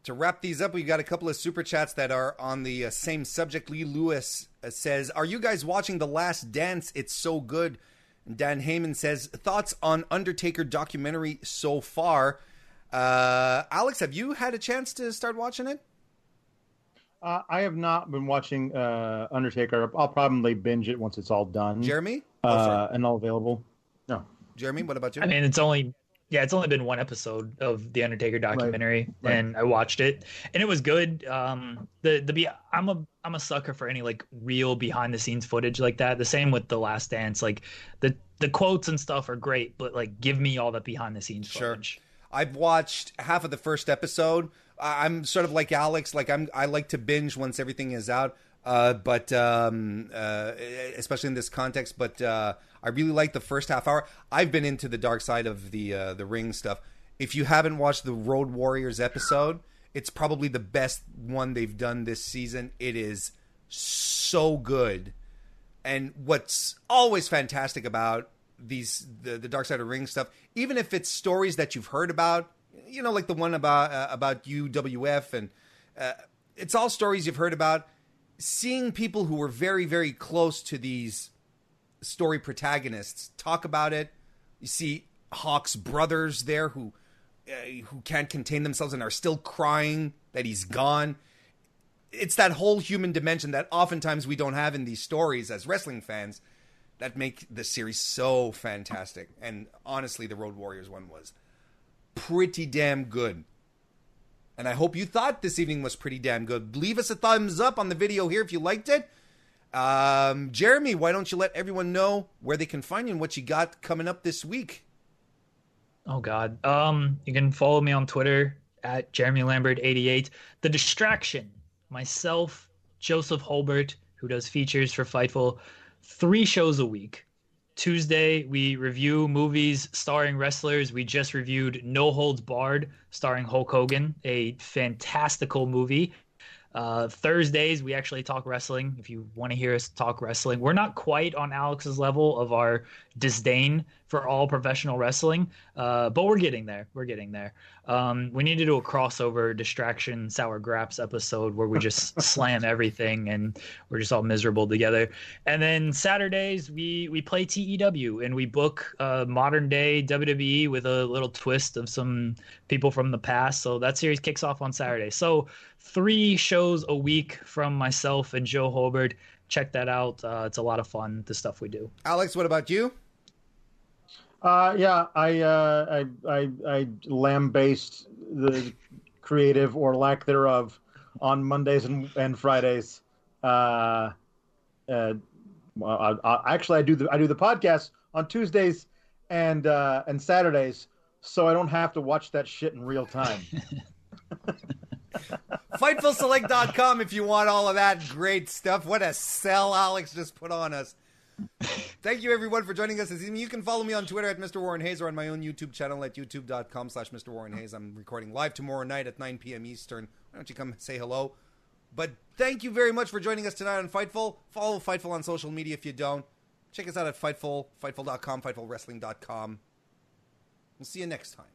to wrap these up, we've got a couple of super chats that are on the uh, same subject. Lee Lewis uh, says, "Are you guys watching The Last Dance? It's so good." And Dan Heyman says, "Thoughts on Undertaker documentary so far?" Uh, Alex, have you had a chance to start watching it? Uh, I have not been watching uh, Undertaker. I'll probably binge it once it's all done. Jeremy, uh, oh, and all available. No, Jeremy, what about you? I mean, it's only yeah, it's only been one episode of the Undertaker documentary, right. Right. and I watched it, and it was good. Um, the the be I'm a I'm a sucker for any like real behind the scenes footage like that. The same with the Last Dance, like the the quotes and stuff are great, but like give me all the behind the scenes footage. I've watched half of the first episode. I'm sort of like Alex, like I'm I like to binge once everything is out. Uh, but um, uh, especially in this context, but uh, I really like the first half hour. I've been into the dark side of the uh, the ring stuff. If you haven't watched the Road Warriors episode, it's probably the best one they've done this season. It is so good, and what's always fantastic about these the, the dark side of ring stuff, even if it's stories that you've heard about, you know, like the one about uh, about UWF, and uh, it's all stories you've heard about. Seeing people who were very very close to these story protagonists talk about it. You see Hawk's brothers there who uh, who can't contain themselves and are still crying that he's gone. It's that whole human dimension that oftentimes we don't have in these stories as wrestling fans that make the series so fantastic. And honestly, the Road Warriors one was pretty damn good. And I hope you thought this evening was pretty damn good. Leave us a thumbs up on the video here if you liked it. Um, Jeremy, why don't you let everyone know where they can find you and what you got coming up this week? Oh God. Um, you can follow me on Twitter at Jeremy Lambert 88. The Distraction, myself, Joseph Holbert, who does features for Fightful, three shows a week. Tuesday, we review movies starring wrestlers. We just reviewed No Holds Barred, starring Hulk Hogan, a fantastical movie. Uh, Thursdays, we actually talk wrestling. If you want to hear us talk wrestling, we're not quite on Alex's level of our disdain for all professional wrestling, uh, but we're getting there. We're getting there. Um, we need to do a crossover distraction sour graps episode where we just slam everything and we're just all miserable together. And then Saturdays we we play TEW and we book uh, modern day WWE with a little twist of some people from the past. So that series kicks off on Saturday. So three shows a week from myself and Joe Hobart. Check that out. Uh, it's a lot of fun. The stuff we do. Alex, what about you? Uh, yeah, I, uh, I, I, I lambast the creative or lack thereof on Mondays and, and Fridays. Uh, uh, I, I, actually, I do the I do the podcast on Tuesdays and uh, and Saturdays, so I don't have to watch that shit in real time. FightfulSelect.com if you want all of that great stuff. What a sell Alex just put on us. Thank you everyone for joining us this evening. You can follow me on Twitter at Mr. Warren Hayes or on my own YouTube channel at youtube.com slash Mr. Warren Hayes. I'm recording live tomorrow night at 9 p.m. Eastern. Why don't you come say hello? But thank you very much for joining us tonight on Fightful. Follow Fightful on social media if you don't. Check us out at Fightful, Fightful.com, FightfulWrestling.com. We'll see you next time.